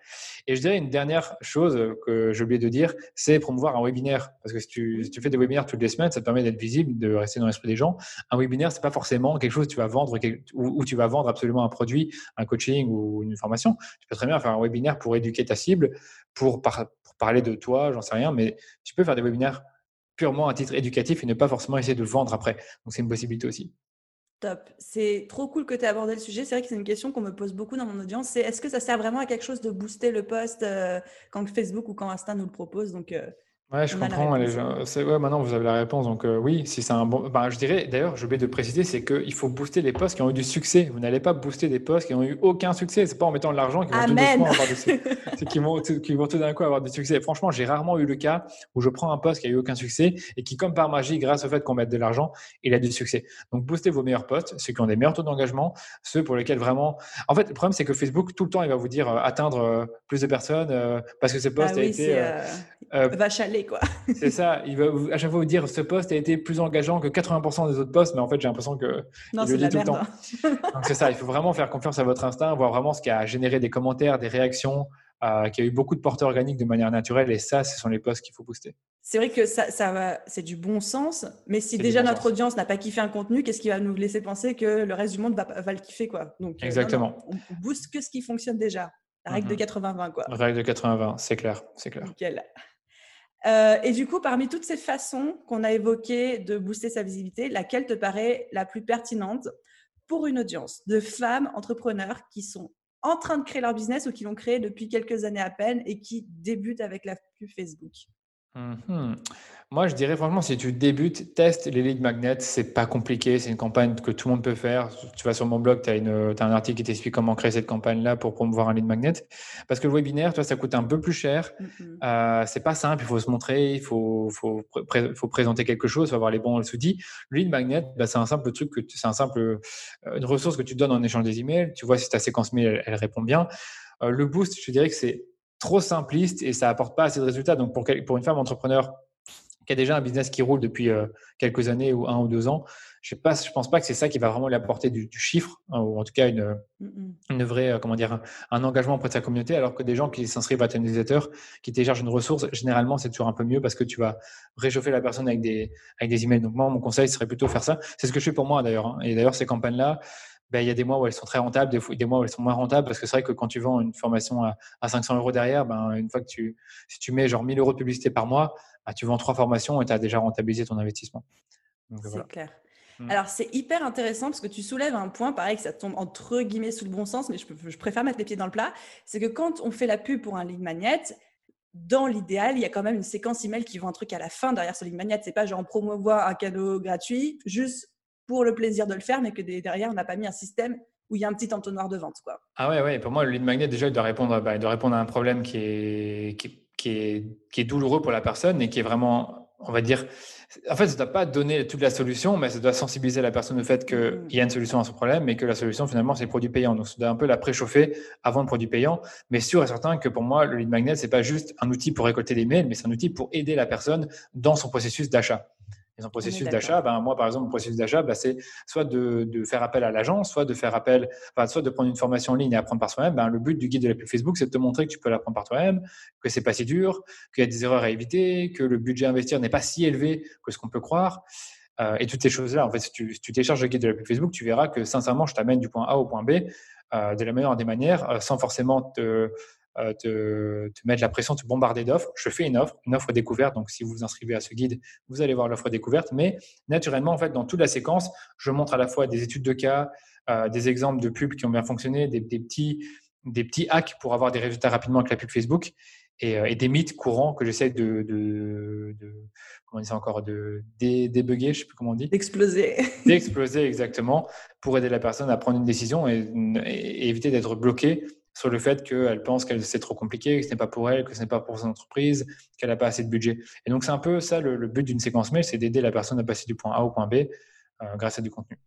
S1: Et je dirais une dernière chose que j'ai oublié de dire, c'est promouvoir un webinaire. Parce que si tu, si tu, fais des webinaires toutes les semaines, ça te permet d'être visible, de rester dans l'esprit des gens. Un webinaire, c'est pas forcément quelque chose que tu vas vendre ou, tu vas vendre absolument un produit, un coach ou une formation. Tu peux très bien faire un webinaire pour éduquer ta cible, pour, parler de toi, j'en sais rien, mais tu peux faire des webinaires purement à titre éducatif et ne pas forcément essayer de vendre après. Donc, c'est une possibilité aussi.
S2: Top. C'est trop cool que tu aies abordé le sujet. C'est vrai que c'est une question qu'on me pose beaucoup dans mon audience. C'est est-ce que ça sert vraiment à quelque chose de booster le post euh, quand Facebook ou quand Insta nous le propose? Donc, euh,
S1: Ouais, je comprends. ouais, maintenant, vous avez la réponse. Donc, euh, oui, si c'est un bon. Ben, je dirais, d'ailleurs, je vais de préciser, c'est qu'il faut booster les posts qui ont eu du succès. Vous n'allez pas booster des posts qui n'ont eu aucun succès. C'est pas en mettant de l'argent qu'ils vont tout avoir du succès. qu'ils vont, vont tout d'un coup avoir du succès. franchement, j'ai rarement eu le cas où je prends un post qui a eu aucun succès et qui, comme par magie, grâce au fait qu'on mette de l'argent, il a du succès. Donc, boostez vos meilleurs posts, ceux qui ont des meilleurs taux d'engagement, ceux pour lesquels vraiment. En fait, le problème, c'est que Facebook, tout le temps, il va vous dire euh, atteindre euh, plus de personnes parce que ce
S2: bah
S1: a été.
S2: va chaler, quoi.
S1: c'est ça il va à chaque fois vous dire ce poste a été plus engageant que 80% des autres postes, mais en fait, j'ai l'impression que
S2: non, c'est le dit tout le temps.
S1: Donc, c'est ça, il faut vraiment faire confiance à votre instinct, voir vraiment ce qui a généré des commentaires, des réactions, euh, qui a eu beaucoup de porteurs organiques de manière naturelle, et ça, ce sont les posts qu'il faut booster.
S2: C'est vrai que ça, ça va, c'est du bon sens, mais si déjà notre audience n'a pas kiffé un contenu, qu'est-ce qui va nous laisser penser que le reste du monde va, va le kiffer quoi? Donc,
S1: euh, Exactement.
S2: on, booste que ce qui fonctionne déjà. La règle de 80-20, mhm. quoi.
S1: La règle de 80-20, c'est clair, c'est clair.
S2: Nickel. Euh, et du coup, parmi toutes ces façons qu'on a évoquées de booster sa visibilité, laquelle te paraît la plus pertinente pour une audience de femmes entrepreneurs qui sont en train de créer leur business ou qui l'ont créé depuis quelques années à peine et qui débutent avec la pub Facebook?
S1: Mhm. Moi, je dirais franchement, si tu débutes, teste les lead magnets. C'est pas compliqué. C'est une campagne que tout le monde peut faire. Tu vas sur mon blog, tu as, un article qui t'explique comment créer cette campagne-là pour promouvoir un lead magnet. Parce que le webinaire, toi, ça coûte un peu plus cher. Euh, c'est pas simple. Il faut se montrer. Il faut, faut, faut présenter quelque chose. Il faut avoir les bons outils. Le lead magnet, bah, c'est un simple truc que c'est un simple, euh, une ressource que tu donnes en échange des emails. Tu vois si ta séquence mail, elle, répond bien. Euh, le boost, je dirais que c'est trop simpliste et ça apporte pas assez de résultats. Donc, pour, pour une femme entrepreneur qui a déjà un business qui roule depuis euh, quelques années ou un ou deux ans, je ne je pense pas que c'est ça qui va vraiment lui apporter du, chiffre, hein, ou en tout cas une, une vraie, euh, comment dire, un, engagement auprès de sa communauté, alors que des gens qui s'inscrivent à ton newsletter, qui téléchargent une ressource, généralement, c'est toujours un peu mieux parce que tu vas réchauffer la personne avec des, avec des emails. Donc, moi, mon conseil serait plutôt faire ça. C'est ce que je fais pour moi, d'ailleurs. Hein. Et d'ailleurs, ces campagnes-là, ben, il y a des mois où elles sont très rentables, des, mois où elles sont moins rentables, parce que c'est vrai que quand tu vends une formation à, 500 euros derrière, ben, une fois que tu, si tu mets genre 1000 euros de publicité par mois, ben, tu vends trois formations et tu as déjà rentabilisé ton investissement.
S2: C'est clair. Mmh. Alors, c'est hyper intéressant parce que tu soulèves un point, pareil, que ça tombe entre guillemets sous le bon sens, mais je, je préfère mettre les pieds dans le plat. C'est que quand on fait la pub pour un lead magnet, dans l'idéal, il y a quand même une séquence email qui vend un truc à la fin derrière ce lead magnet. C'est pas genre promouvoir un cadeau gratuit, juste pour le plaisir de le faire, mais que derrière, on n'a pas mis un système où il y a un petit entonnoir de vente. Quoi.
S1: Ah ouais, ouais. Pour moi, le lead magnet, déjà, il doit répondre, bah, il doit répondre à un problème qui est, qui, est, qui est douloureux pour la personne et qui est vraiment, on va dire, en fait, ça ne doit pas donner toute la solution, mais ça doit sensibiliser la personne au fait qu'il mmh. y a une solution à son problème et que la solution, finalement, c'est le produit payant. Donc, ça doit un peu la préchauffer avant le produit payant. Mais sûr et certain que pour moi, le lead magnet, c'est pas juste un outil pour récolter des mails, mais c'est un outil pour aider la personne dans son processus d'achat. Et son processus d'achat, ben, moi, par exemple, mon processus d'achat, ben, c'est soit de, de, faire appel à l'agence, soit de faire appel, enfin, soit de prendre une formation en ligne et apprendre par soi-même. Ben, le but du guide de la pub Facebook, c'est de te montrer que tu peux l'apprendre par toi-même, que c'est pas si dur, qu'il y a des erreurs à éviter, que le budget à investir n'est pas si élevé que ce qu'on peut croire. Euh, et toutes ces choses-là, en fait, si tu, si tu, télécharges le guide de la pub Facebook, tu verras que sincèrement, je t'amène du point A au point B euh, de la meilleure des manières, euh, sans forcément te euh, te, mettre la pression, te bombarder d'offres. Je fais une offre, une offre découverte. Donc, si vous vous inscrivez à ce guide, vous allez voir l'offre découverte. Mais naturellement, en fait, dans toute la séquence, je montre à la fois des études de cas, euh, des exemples de pubs qui ont bien fonctionné, des, petits, des petits hacks pour avoir des résultats rapidement avec la pub Facebook et, euh, des mythes courants que j'essaie de, de, comment on dit ça encore, de débugger, je sais plus comment on dit.
S2: D'exploser.
S1: D'exploser, exactement, pour aider la personne à prendre une décision et, et éviter d'être bloqué sur le fait qu'elle pense que c'est trop compliqué, que ce n'est pas pour elle, que ce n'est pas pour son entreprise, qu'elle n'a pas assez de budget. Et donc, c'est un peu ça le, but d'une séquence mail, c'est d'aider la personne à passer du point A au point B euh, grâce à du contenu.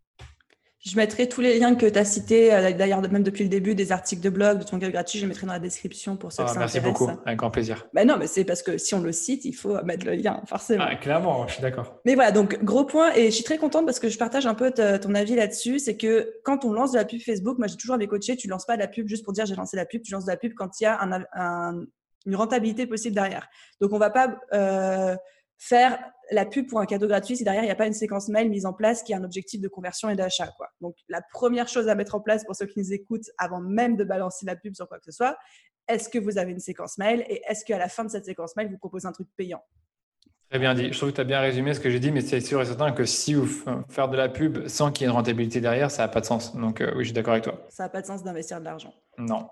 S2: Je mettrai tous les liens que tu as cités, euh, d'ailleurs, même depuis le début, des articles de blog, de ton guide gratuit, je mettrai dans la description pour ceux ah,
S1: qui Merci beaucoup, avec grand plaisir.
S2: Ben non, mais c'est parce que si on le cite, il faut mettre le lien, forcément.
S1: Ah, clairement, je suis d'accord.
S2: Mais voilà, donc gros point, et je suis très contente parce que je partage un peu ton avis là-dessus, c'est que quand on lance de la pub Facebook, moi j'ai toujours mes coachés, tu ne lances pas de la pub juste pour dire j'ai lancé la pub, tu lances de la pub quand il y a une rentabilité possible derrière. Donc on va pas euh, faire la pub pour un cadeau gratuit si derrière il n'y a pas une séquence mail mise en place qui a un objectif de conversion et d'achat. Quoi. Donc la première chose à mettre en place pour ceux qui nous écoutent avant même de balancer la pub sur quoi que ce soit, est-ce que vous avez une séquence mail et est-ce qu'à la fin de cette séquence mail, vous proposez un truc payant?
S1: Très bien dit. Je trouve que tu as bien résumé ce que j'ai dit, mais c'est sûr et certain que si vous faire de la pub sans qu'il y ait une rentabilité derrière, ça n'a pas de sens. Donc euh, oui, je suis d'accord avec toi.
S2: Ça n'a pas de sens d'investir de l'argent.
S1: Non.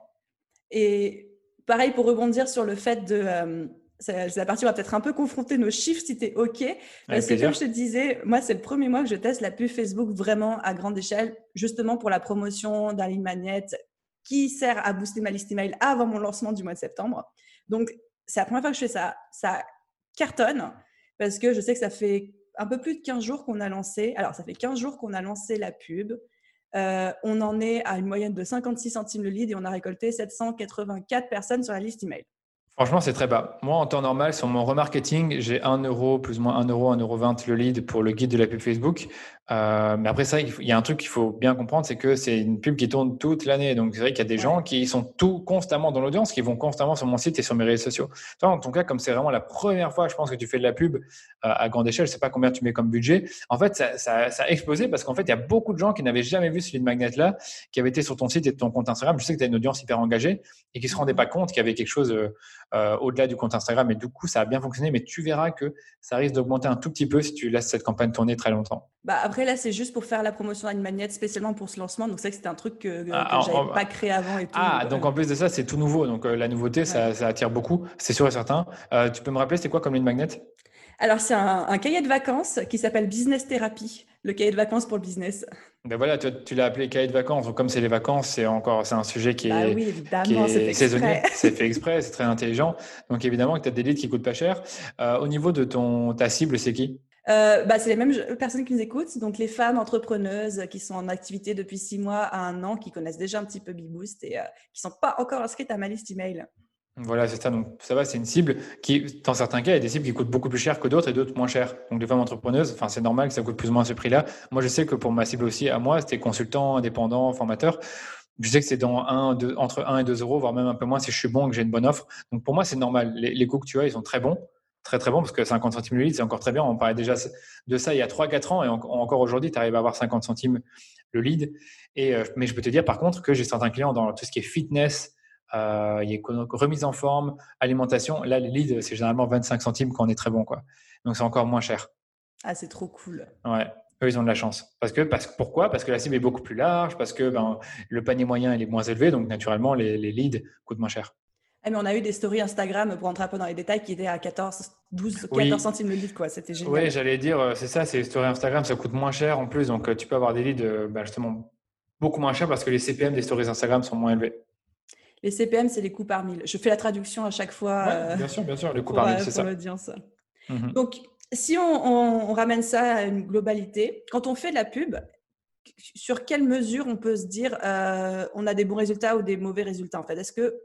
S2: Et pareil pour rebondir sur le fait de... Euh, c'est la partie où on va peut-être un peu confronter nos chiffres si tu es OK. Parce que comme je te disais, moi, c'est le premier mois que je teste la pub Facebook vraiment à grande échelle, justement pour la promotion d'un ligne magnet qui sert à booster ma liste email avant mon lancement du mois de septembre. Donc, c'est la première fois que je fais ça. Ça cartonne parce que je sais que ça fait un peu plus de 15 jours qu'on a lancé. Alors, ça fait 15 jours qu'on a lancé la pub. Euh, on en est à une moyenne de 56 centimes le lead et on a récolté 784 personnes sur la liste email.
S1: Franchement, c'est très bas. Moi, en temps normal, sur mon remarketing, j'ai 1 euro, plus ou moins 1 euro, 1 euro 20 le lead pour le guide de la pub Facebook. Euh, mais après ça, il, y a un truc qu'il faut bien comprendre, c'est que c'est une pub qui tourne toute l'année. Donc, c'est vrai qu'il y a des gens qui sont tout constamment dans l'audience, qui vont constamment sur mon site et sur mes réseaux sociaux. Toi, en ton cas, comme c'est vraiment la première fois, je pense que tu fais de la pub euh, à grande échelle, je sais pas combien tu mets comme budget. En fait, ça, ça, ça a explosé parce qu'en fait, il y a beaucoup de gens qui n'avaient jamais vu ce lead magnet-là, qui avaient été sur ton site et ton compte Instagram. Je sais que tu as une audience hyper engagée et qui se rendaient pas compte qu'il y avait quelque chose euh, au-delà du compte Instagram. Et du coup, ça a bien fonctionné. Mais tu verras que ça risque d'augmenter un tout petit peu si tu laisses cette campagne tourner très longtemps.
S2: Bah après, là, c'est juste pour faire la promotion magnette spécialement pour ce lancement. Donc, c'est que c'était un truc que, ah, je n'avais pas créé avant. Et tout.
S1: Ah, donc en plus de ça, c'est tout nouveau. Donc, la nouveauté, ça, attire beaucoup. C'est sûr et certain. tu peux me rappeler, c'est quoi comme une magnette?
S2: Alors, c'est un, cahier de vacances qui s'appelle Business Therapy, le cahier de vacances pour le business.
S1: Ben voilà, tu, l'as appelé cahier de vacances. Donc, comme c'est les vacances, c'est encore c'est un sujet qui
S2: bah
S1: est,
S2: oui, évidemment, c'est
S1: saisonnier. c'est fait exprès, c'est très intelligent. Donc, évidemment, que tu as des leads qui coûtent pas cher. Euh, au niveau de ton, ta cible, c'est qui?
S2: Euh, bah, c'est les mêmes personnes qui nous écoutent, donc les femmes entrepreneuses qui sont en activité depuis six mois à un an, qui connaissent déjà un petit peu BeBoost et euh, qui ne sont pas encore inscrites à ma liste email.
S1: Voilà, c'est ça. Donc, ça va, c'est une cible qui, dans certains cas, il y a des cibles qui coûtent beaucoup plus cher que d'autres et d'autres moins cher. Donc, les femmes entrepreneuses, enfin, c'est normal que ça coûte plus ou moins ce prix-là. Moi, je sais que pour ma cible aussi, à moi, c'était consultant, indépendant, formateur. Je sais que c'est dans un, deux, entre 1 et 2 euros, voire même un peu moins si je suis bon et que j'ai une bonne offre. Donc, pour moi, c'est normal. Les, coûts que tu as, ils sont très bons. Très, très bons parce que 50 centimes le litre, c'est encore très bien. On parlait déjà de ça il y a 3-4 ans et encore aujourd'hui, tu arrives à avoir 50 centimes le lead. Et, euh, mais je peux te dire, par contre, que j'ai certains clients dans tout ce qui est fitness, euh, il y a remise en forme, alimentation. Là, les leads, c'est généralement 25 centimes quand on est très bon. Quoi. Donc, c'est encore moins cher.
S2: Ah, c'est trop cool.
S1: Ouais. Eux, ils ont de la chance. Parce que, parce, pourquoi? Parce que la cible est beaucoup plus large, parce que ben, le panier moyen il est moins élevé, donc naturellement, les, les leads coûtent moins cher.
S2: Ah, mais on a eu des stories Instagram, pour rentrer un peu dans les détails, qui étaient à 14, 12, 14 centimes le lead. Quoi. C'était génial.
S1: Oui, j'allais dire, euh, c'est ça, c'est les stories Instagram, ça coûte moins cher en plus. Donc, euh, tu peux avoir des leads ben, justement beaucoup moins cher parce que les CPM des stories Instagram sont moins élevés.
S2: Les CPM, c'est les coûts par mille. Je fais la traduction à chaque fois.
S1: Euh, bien sûr, bien sûr, les coûts par mille, c'est ça.
S2: l'audience. Mhm. Donc, si on, ramène ça à une globalité, quand on fait de la pub, sur quelle mesure on peut se dire euh, on a des bons résultats ou des mauvais résultats en fait? Est-ce que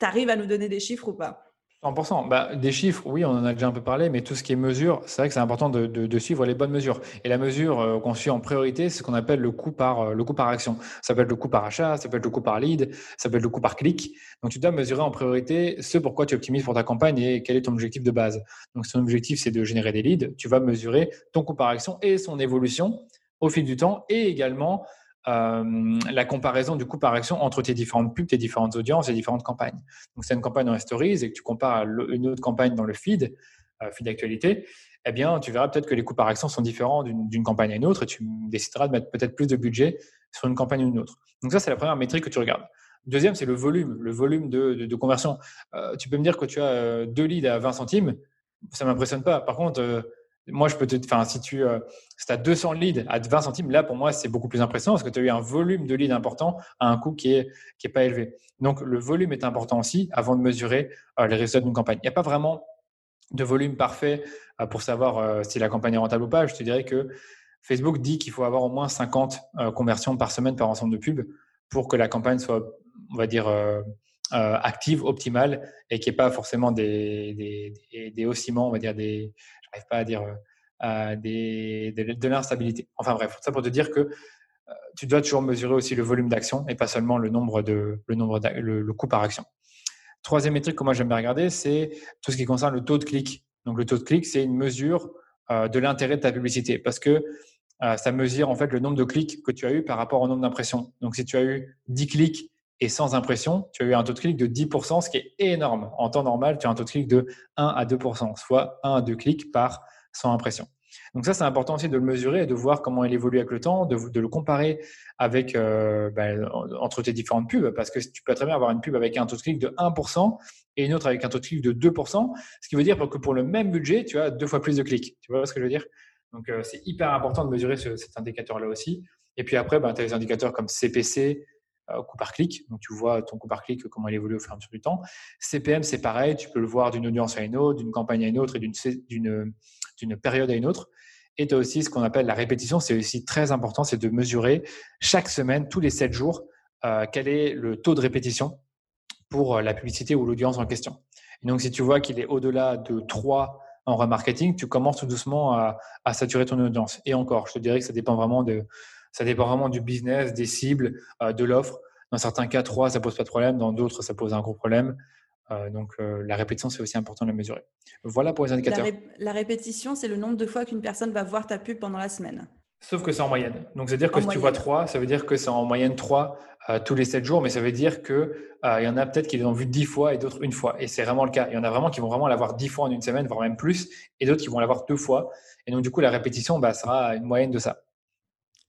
S2: tu arrives à nous donner des chiffres ou pas?
S1: 100%. Bah, des chiffres, oui, on en a déjà un peu parlé, mais tout ce qui est mesure, c'est vrai que c'est important de, suivre les bonnes mesures. Et la mesure euh, qu'on suit en priorité, c'est ce qu'on appelle le coût par euh, le coût par action. Ça peut être le coût par achat, ça peut être le coût par lead, ça peut être le coût par clic. Donc tu dois mesurer en priorité ce pourquoi tu optimises pour ta campagne et quel est ton objectif de base. Donc si ton objectif c'est de générer des leads, tu vas mesurer ton coût par action et son évolution au fil du temps et également euh, la comparaison du coût par action entre tes différentes pubs, tes différentes audiences et différentes campagnes. Donc, c'est une campagne dans les stories et que tu compares à une autre campagne dans le feed, euh, feed d'actualité, eh bien, tu verras peut-être que les coûts par action sont différents d'une campagne à une autre et tu décideras de mettre peut-être plus de budget sur une campagne ou une autre. Donc, ça, c'est la première métrique que tu regardes. Deuxième, c'est le volume, le volume de, conversion. Euh, tu peux me dire que tu as deux leads à 20 centimes, ça ne m'impressionne pas. Par contre, moi, je peux te, enfin, si tu euh, as 200 leads à 20 centimes, là, pour moi, c'est beaucoup plus impressionnant parce que tu as eu un volume de leads important à un coût qui est, qui est pas élevé. Donc, le volume est important aussi avant de mesurer euh, les résultats d'une campagne. Il n'y a pas vraiment de volume parfait euh, pour savoir si la campagne est rentable ou pas. Je te dirais que Facebook dit qu'il faut avoir au moins 50 conversions par semaine par ensemble de pubs pour que la campagne soit, on va dire, active, optimale et qu'il n'y ait pas forcément des, des, des, on va dire des, pas à dire euh, des, de, l'instabilité. Enfin bref, ça pour te dire que euh, tu dois toujours mesurer aussi le volume d'action et pas seulement le nombre de le nombre le, coût par action. Troisième métrique que moi j'aime bien regarder, c'est tout ce qui concerne le taux de clic. Donc le taux de clic, c'est une mesure euh, de l'intérêt de ta publicité parce que ça mesure en fait le nombre de clics que tu as eu par rapport au nombre d'impressions. Donc si tu as eu 10 clics et sans impression, tu as eu un taux de clic de 10%, ce qui est énorme. En temps normal, tu as un taux de clic de 1 à 2%, soit 1 à 2 clics par 100 impressions. Donc ça, c'est important aussi de le mesurer et de voir comment il évolue avec le temps, de, de le comparer avec euh, ben, entre tes différentes pubs, parce que tu peux très bien avoir une pub avec un taux de clic de 1% et une autre avec un taux de clic de 2%, ce qui veut dire que pour le même budget, tu as deux fois plus de clics. Tu vois ce que je veux dire? Donc euh, c'est hyper important de mesurer cet indicateur-là aussi. Et puis après, ben, tu as des indicateurs comme CPC, coût par clic. Donc, tu vois ton coût par clic, comment il évolue au fur et à mesure du temps. CPM, c'est pareil. Tu peux le voir d'une audience à une autre, d'une campagne à une autre et d'une période à une autre. Et tu as aussi ce qu'on appelle la répétition. C'est aussi très important, c'est de mesurer chaque semaine, tous les 7 jours, euh, quel est le taux de répétition pour euh, la publicité ou l'audience en question. Et donc, si tu vois qu'il est au-delà de 3 en remarketing, tu commences tout doucement à, à, saturer ton audience. Et encore, je te dirais que ça dépend vraiment de, ça dépend vraiment du business, des cibles, euh, de l'offre. Dans certains cas, 3, ça pose pas de problème. Dans d'autres, ça pose un gros problème. Euh, donc, euh, la répétition, c'est aussi important de la mesurer. Voilà pour les indicateurs.
S2: La, répétition, c'est le nombre de fois qu'une personne va voir ta pub pendant la semaine.
S1: Sauf que c'est en moyenne. Donc, c'est-à-dire que si tu vois 3, ça veut dire que c'est en moyenne 3 tous les 7 jours, mais ça veut dire qu'il il y en a peut-être qui l'ont vu 10 fois et d'autres une fois. Et c'est vraiment le cas. Il y en a vraiment qui vont vraiment l'avoir 10 fois en une semaine, voire même plus, et d'autres qui vont l'avoir deux fois. Et donc, du coup, la répétition bah, sera une moyenne de ça.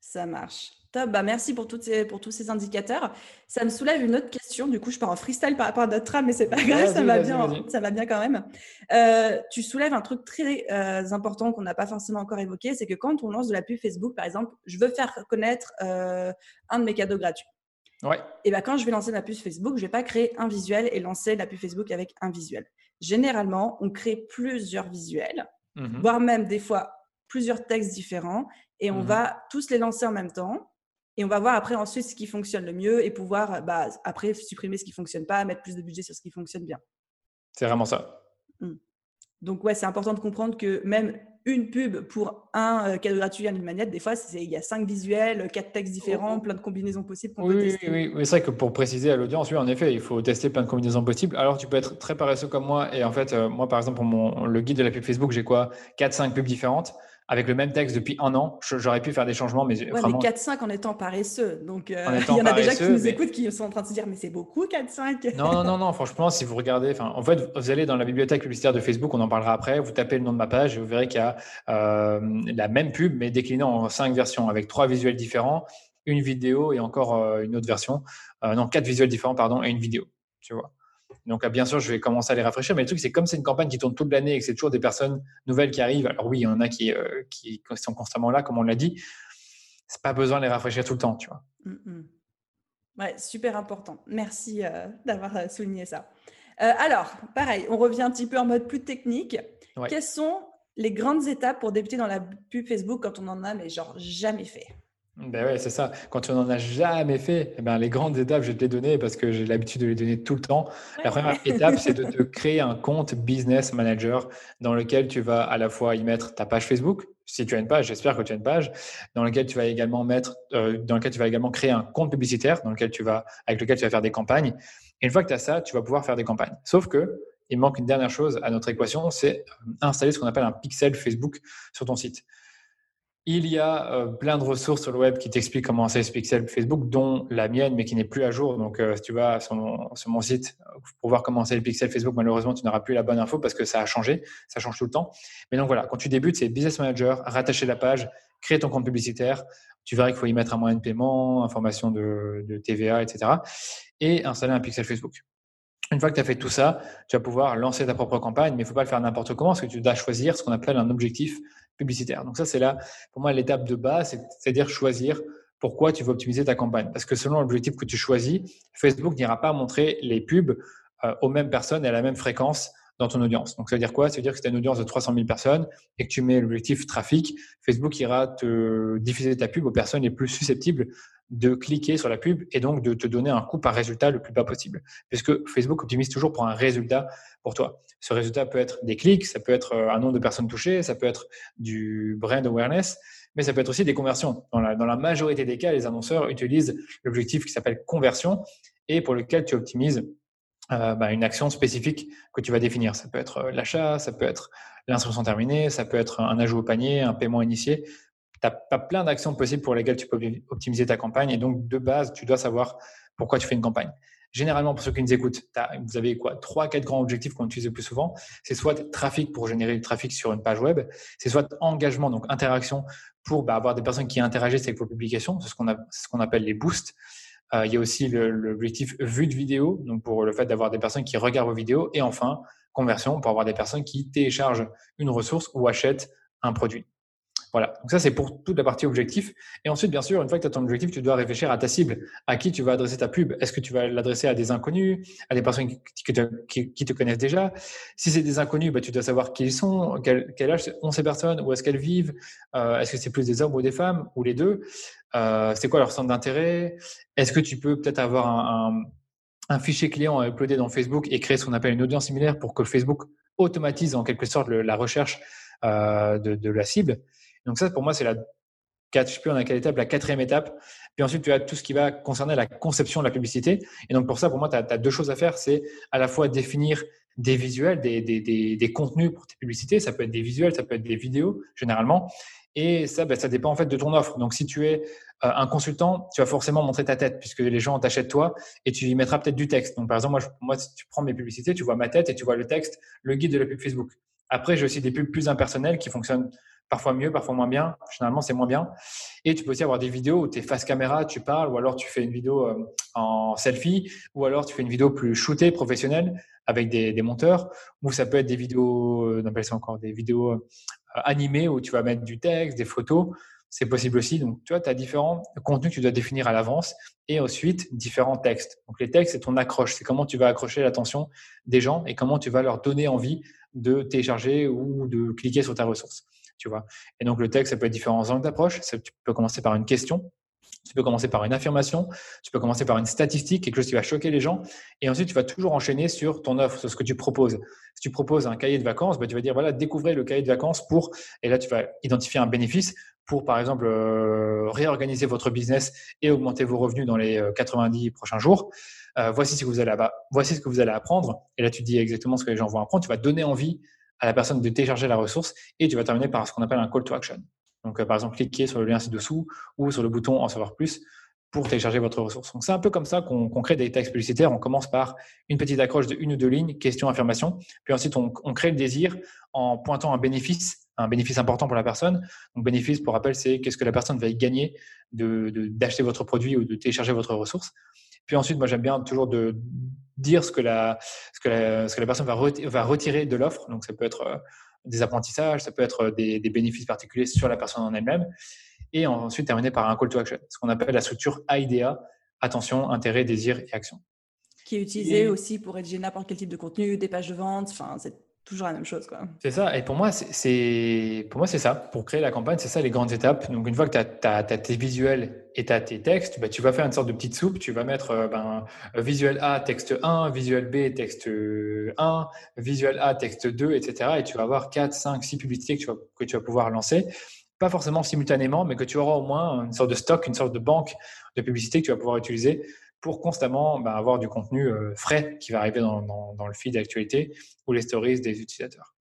S2: Ça marche. Top. Bah, merci pour, toutes ces, pour tous ces indicateurs. Ça me soulève une autre question. Du coup, je pars en freestyle par rapport à notre trame, mais c'est pas grave, ça va, bien, ça va bien quand même. Euh, tu soulèves un truc très euh, important qu'on n'a pas forcément encore évoqué, c'est que quand on lance de la pub Facebook, par exemple, je veux faire connaître euh, un de mes cadeaux gratuits.
S1: Ouais.
S2: Et ben quand je vais lancer ma pub Facebook, je vais pas créer un visuel et lancer la pub Facebook avec un visuel. Généralement, on crée plusieurs visuels, mmh voire même des fois plusieurs textes différents, et on mmh va tous les lancer en même temps. Et on va voir après ensuite ce qui fonctionne le mieux et pouvoir bah, après supprimer ce qui fonctionne pas, mettre plus de budget sur ce qui fonctionne bien.
S1: C'est vraiment ça.
S2: Mmh. Donc ouais, c'est important de comprendre que même une pub pour un euh, cadeau gratuit, une manette, des fois, il y a cinq visuels, quatre textes différents, oh. plein de combinaisons possibles qu'on
S1: oui,
S2: peut tester.
S1: Oui, oui, c'est vrai que pour préciser à l'audience, oui, en effet, il faut tester plein de combinaisons possibles. Alors, tu peux être très paresseux comme moi. Et en fait, euh, moi, par exemple, pour mon, le guide de la pub Facebook, j'ai quoi? 4-5 pubs différentes avec le même texte depuis un an. J'aurais pu faire des changements, mais
S2: ouais,
S1: vraiment...
S2: mais 4-5 en étant paresseux. Donc, euh, il y en a déjà qui nous écoutent qui sont en train de se dire, mais c'est beaucoup 4-5
S1: Non, non, non, non. Franchement, si vous regardez, en fait, vous allez dans la bibliothèque publicitaire de Facebook, on en parlera après, vous tapez le nom de ma page et vous verrez qu'il y a euh, la même pub, mais déclinée en cinq versions avec trois visuels différents, une vidéo et encore euh, une autre version. non, quatre visuels différents, pardon, et une vidéo. Tu vois. Donc, bien sûr, je vais commencer à les rafraîchir. Mais le truc, c'est comme c'est une campagne qui tourne toute l'année et que c'est toujours des personnes nouvelles qui arrivent. Alors oui, il y en a qui, euh, qui sont constamment là, comme on l'a dit. C'est pas besoin de les rafraîchir tout le temps, tu vois.
S2: Mm, mm. Ouais, super important. Merci euh, d'avoir euh, souligné ça. alors, pareil, on revient un petit peu en mode plus technique. Quelles sont les grandes étapes pour débuter dans la pub Facebook quand on en a, mais genre jamais fait?
S1: Ben ouais, c'est ça. Quand tu n'en as jamais fait, eh ben, les grandes étapes, je vais te les donner parce que j'ai l'habitude de les donner tout le temps. La première étape, c'est de te créer un compte business manager dans lequel tu vas à la fois y mettre ta page Facebook, si tu as une page, j'espère que tu as une page, dans lequel tu vas également mettre, euh, dans lequel tu vas également créer un compte publicitaire, dans lequel tu vas, avec lequel tu vas faire des campagnes. Et une fois que tu as ça, tu vas pouvoir faire des campagnes. Sauf que il manque une dernière chose à notre équation, c'est euh, installer ce qu'on appelle un pixel Facebook sur ton site. Il y a euh, plein de ressources sur le web qui t'expliquent comment installer ce pixel Facebook, dont la mienne, mais qui n'est plus à jour. Donc, euh, si tu vas sur mon, site pour voir comment installer le pixel Facebook, malheureusement, tu n'auras plus la bonne info parce que ça a changé. Ça change tout le temps. Mais donc voilà, quand tu débutes, c'est Business Manager, rattacher la page, créer ton compte publicitaire. Tu verras qu'il faut y mettre un moyen de paiement, information de, de TVA, etc. Et installer un pixel Facebook. Une fois que tu as fait tout ça, tu vas pouvoir lancer ta propre campagne, mais il ne faut pas le faire n'importe comment, parce que tu dois choisir ce qu'on appelle un objectif publicitaire. Donc ça, c'est là, pour moi, l'étape de base, c'est-à-dire choisir pourquoi tu veux optimiser ta campagne. Parce que selon l'objectif que tu choisis, Facebook n'ira pas montrer les pubs euh, aux mêmes personnes et à la même fréquence dans ton audience. Donc, ça veut dire quoi? Ça veut dire que si tu as une audience de 300 000 personnes et que tu mets l'objectif trafic, Facebook ira te diffuser ta pub aux personnes les plus susceptibles de cliquer sur la pub et donc de te donner un coût par résultat le plus bas possible. Puisque Facebook optimise toujours pour un résultat pour toi. Ce résultat peut être des clics, ça peut être euh, un nombre de personnes touchées, ça peut être du brand awareness, mais ça peut être aussi des conversions. Dans la, dans la majorité des cas, les annonceurs utilisent l'objectif qui s'appelle conversion et pour lequel tu optimises euh, bah, une action spécifique que tu vas définir. Ça peut être euh, l'achat, ça peut être l'inscription terminée, ça peut être un ajout au panier, un paiement initié tu as, plein d'actions possibles pour lesquelles tu peux optimiser ta campagne. Et donc, de base, tu dois savoir pourquoi tu fais une campagne. Généralement, pour ceux qui nous écoutent, vous avez quoi? Trois, quatre grands objectifs qu'on utilise le plus souvent. C'est soit trafic pour générer du trafic sur une page web, c'est soit engagement, donc interaction pour bah, avoir des personnes qui interagissent avec vos publications, c'est ce qu'on ce qu'on appelle les boosts. Euh, il y a aussi l'objectif vue de vidéo, donc pour le fait d'avoir des personnes qui regardent vos vidéos. Et enfin, conversion pour avoir des personnes qui téléchargent une ressource ou achètent un produit. Voilà, donc ça c'est pour toute la partie objectif. Et ensuite, bien sûr, une fois que tu as ton objectif, tu dois réfléchir à ta cible, à qui tu vas adresser ta pub? Est-ce que tu vas l'adresser à des inconnus, à des personnes qui, te, connaissent déjà? Si c'est des inconnus, bah, tu dois savoir qui ils sont, quel, âge ont ces personnes, où est-ce qu'elles vivent, euh, est-ce que c'est plus des hommes ou des femmes, ou les deux? Euh, C'est quoi leur centre d'intérêt? Est-ce que tu peux peut-être avoir un, fichier client à uploader dans Facebook et créer ce qu'on appelle une audience similaire pour que Facebook automatise en quelque sorte la recherche euh, de la cible? Donc ça, pour moi, c'est la, quelle étape, la quatrième étape. Puis ensuite, tu as tout ce qui va concerner la conception de la publicité. Et donc pour ça, pour moi, tu as, deux choses à faire. C'est à la fois définir des visuels, des, contenus pour tes publicités. Ça peut être des visuels, ça peut être des vidéos, généralement. Et ça, ben, ça dépend en fait de ton offre. Donc si tu es euh, un consultant, tu vas forcément montrer ta tête puisque les gens t'achètent toi et tu y mettras peut-être du texte. Donc par exemple, moi, moi, si tu prends mes publicités, tu vois ma tête et tu vois le texte, le guide de la pub Facebook. Après, j'ai aussi des pubs plus impersonnelles qui fonctionnent parfois mieux, parfois moins bien. Généralement, c'est moins bien. Et tu peux aussi avoir des vidéos où tu es face caméra, tu parles, ou alors tu fais une vidéo euh, en selfie, ou alors tu fais une vidéo plus shootée, professionnelle, avec des, monteurs, ou ça peut être des vidéos, euh, on appelle ça encore des vidéos euh, animées où tu vas mettre du texte, des photos. C'est possible aussi. Donc, tu vois, tu as différents contenus que tu dois définir à l'avance et ensuite différents textes. Donc, les textes, c'est ton accroche. C'est comment tu vas accrocher l'attention des gens et comment tu vas leur donner envie de télécharger ou de cliquer sur ta ressource. Tu vois. Et donc, le texte, ça peut être différents angles d'approche. Tu peux commencer par une question. Tu peux commencer par une affirmation, tu peux commencer par une statistique, quelque chose qui va choquer les gens, et ensuite tu vas toujours enchaîner sur ton offre, sur ce que tu proposes. Si tu proposes un cahier de vacances, bah, tu vas dire voilà, découvrez le cahier de vacances pour, et là tu vas identifier un bénéfice pour par exemple euh, réorganiser votre business et augmenter vos revenus dans les 90 euh, prochains jours. Euh, voici ce que vous allez, voici ce que vous allez apprendre. Et là tu dis exactement ce que les gens vont apprendre. Tu vas donner envie à la personne de télécharger la ressource et tu vas terminer par ce qu'on appelle un call to action. Donc, euh, par exemple, cliquez sur le lien ci-dessous ou sur le bouton en savoir plus pour télécharger votre ressource. Donc, c'est un peu comme ça qu'on crée des textes publicitaires. On commence par une petite accroche de une ou deux lignes, question, affirmation. Puis ensuite, on, crée le désir en pointant un bénéfice, un bénéfice important pour la personne. Donc, bénéfice, pour rappel, c'est qu'est-ce que la personne va y gagner d'acheter de, votre produit ou de télécharger votre ressource. Puis ensuite, moi, j'aime bien toujours de dire ce que la, ce que la, ce que la personne va, va retirer de l'offre. Donc, ça peut être euh, des apprentissages, ça peut être des, bénéfices particuliers sur la personne en elle-même. Et ensuite terminer par un call to action, ce qu'on appelle la structure AIDA, attention, intérêt, désir et action.
S2: Qui est utilisé aussi pour rédiger n'importe quel type de contenu, des pages de vente, enfin, c'est toujours la même chose.
S1: C'est ça. Et pour moi, c'est ça. Pour créer la campagne, c'est ça les grandes étapes. Donc une fois que tu as, tes visuels et tu tes textes, bah, tu vas faire une sorte de petite soupe. Tu vas mettre euh, ben, visuel A, texte 1, visuel B, texte 1, visuel A, texte 2, etc. Et tu vas avoir 4, 5, 6 publicités que tu vas, que tu vas pouvoir lancer. Pas forcément simultanément, mais que tu auras au moins une sorte de stock, une sorte de banque de publicités que tu vas pouvoir utiliser pour constamment bah, avoir du contenu euh, frais qui va arriver dans, le feed d'actualité ou les stories des utilisateurs.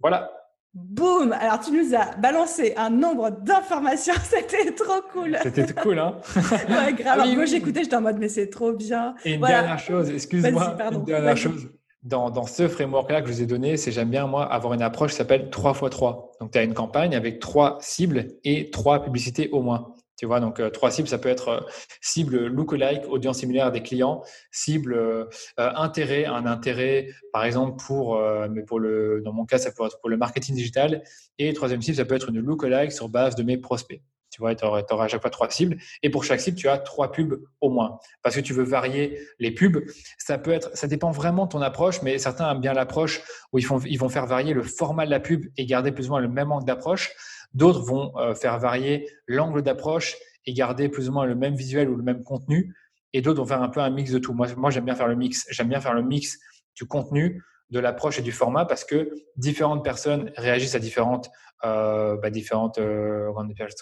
S1: Voilà.
S2: Boum Alors tu nous as balancé un nombre d'informations, c'était trop cool.
S1: C'était cool, hein
S2: Ouais, grave. Ah moi j'écoutais, j'étais en mode mais c'est trop bien.
S1: Et une dernière chose, excuse-moi, une dernière chose. Dans, dans, ce framework-là que je vous ai donné, c'est j'aime bien, moi, avoir une approche qui s'appelle 3x3. Donc, tu as une campagne avec trois cibles et trois publicités au moins. Tu vois, donc euh, trois cibles, ça peut être euh, cible lookalike, audience similaire des clients, cible euh, intérêt, un intérêt, par exemple pour, mais pour le, dans mon cas, ça peut être pour le marketing digital. Et troisième cible, ça peut être une lookalike sur base de mes prospects. Tu vois, tu auras, à chaque fois trois cibles. Et pour chaque cible, tu as trois pubs au moins. Parce que tu veux varier les pubs. Ça peut être, ça dépend vraiment de ton approche, mais certains aiment bien l'approche où ils, font, ils vont faire varier le format de la pub et garder plus ou moins le même angle d'approche. D'autres vont euh, faire varier l'angle d'approche et garder plus ou moins le même visuel ou le même contenu. Et d'autres vont faire un peu un mix de tout. Moi, moi j'aime bien faire le mix. J'aime bien faire le mix du contenu, de l'approche et du format parce que différentes personnes réagissent à différentes, euh, bah, différentes, euh,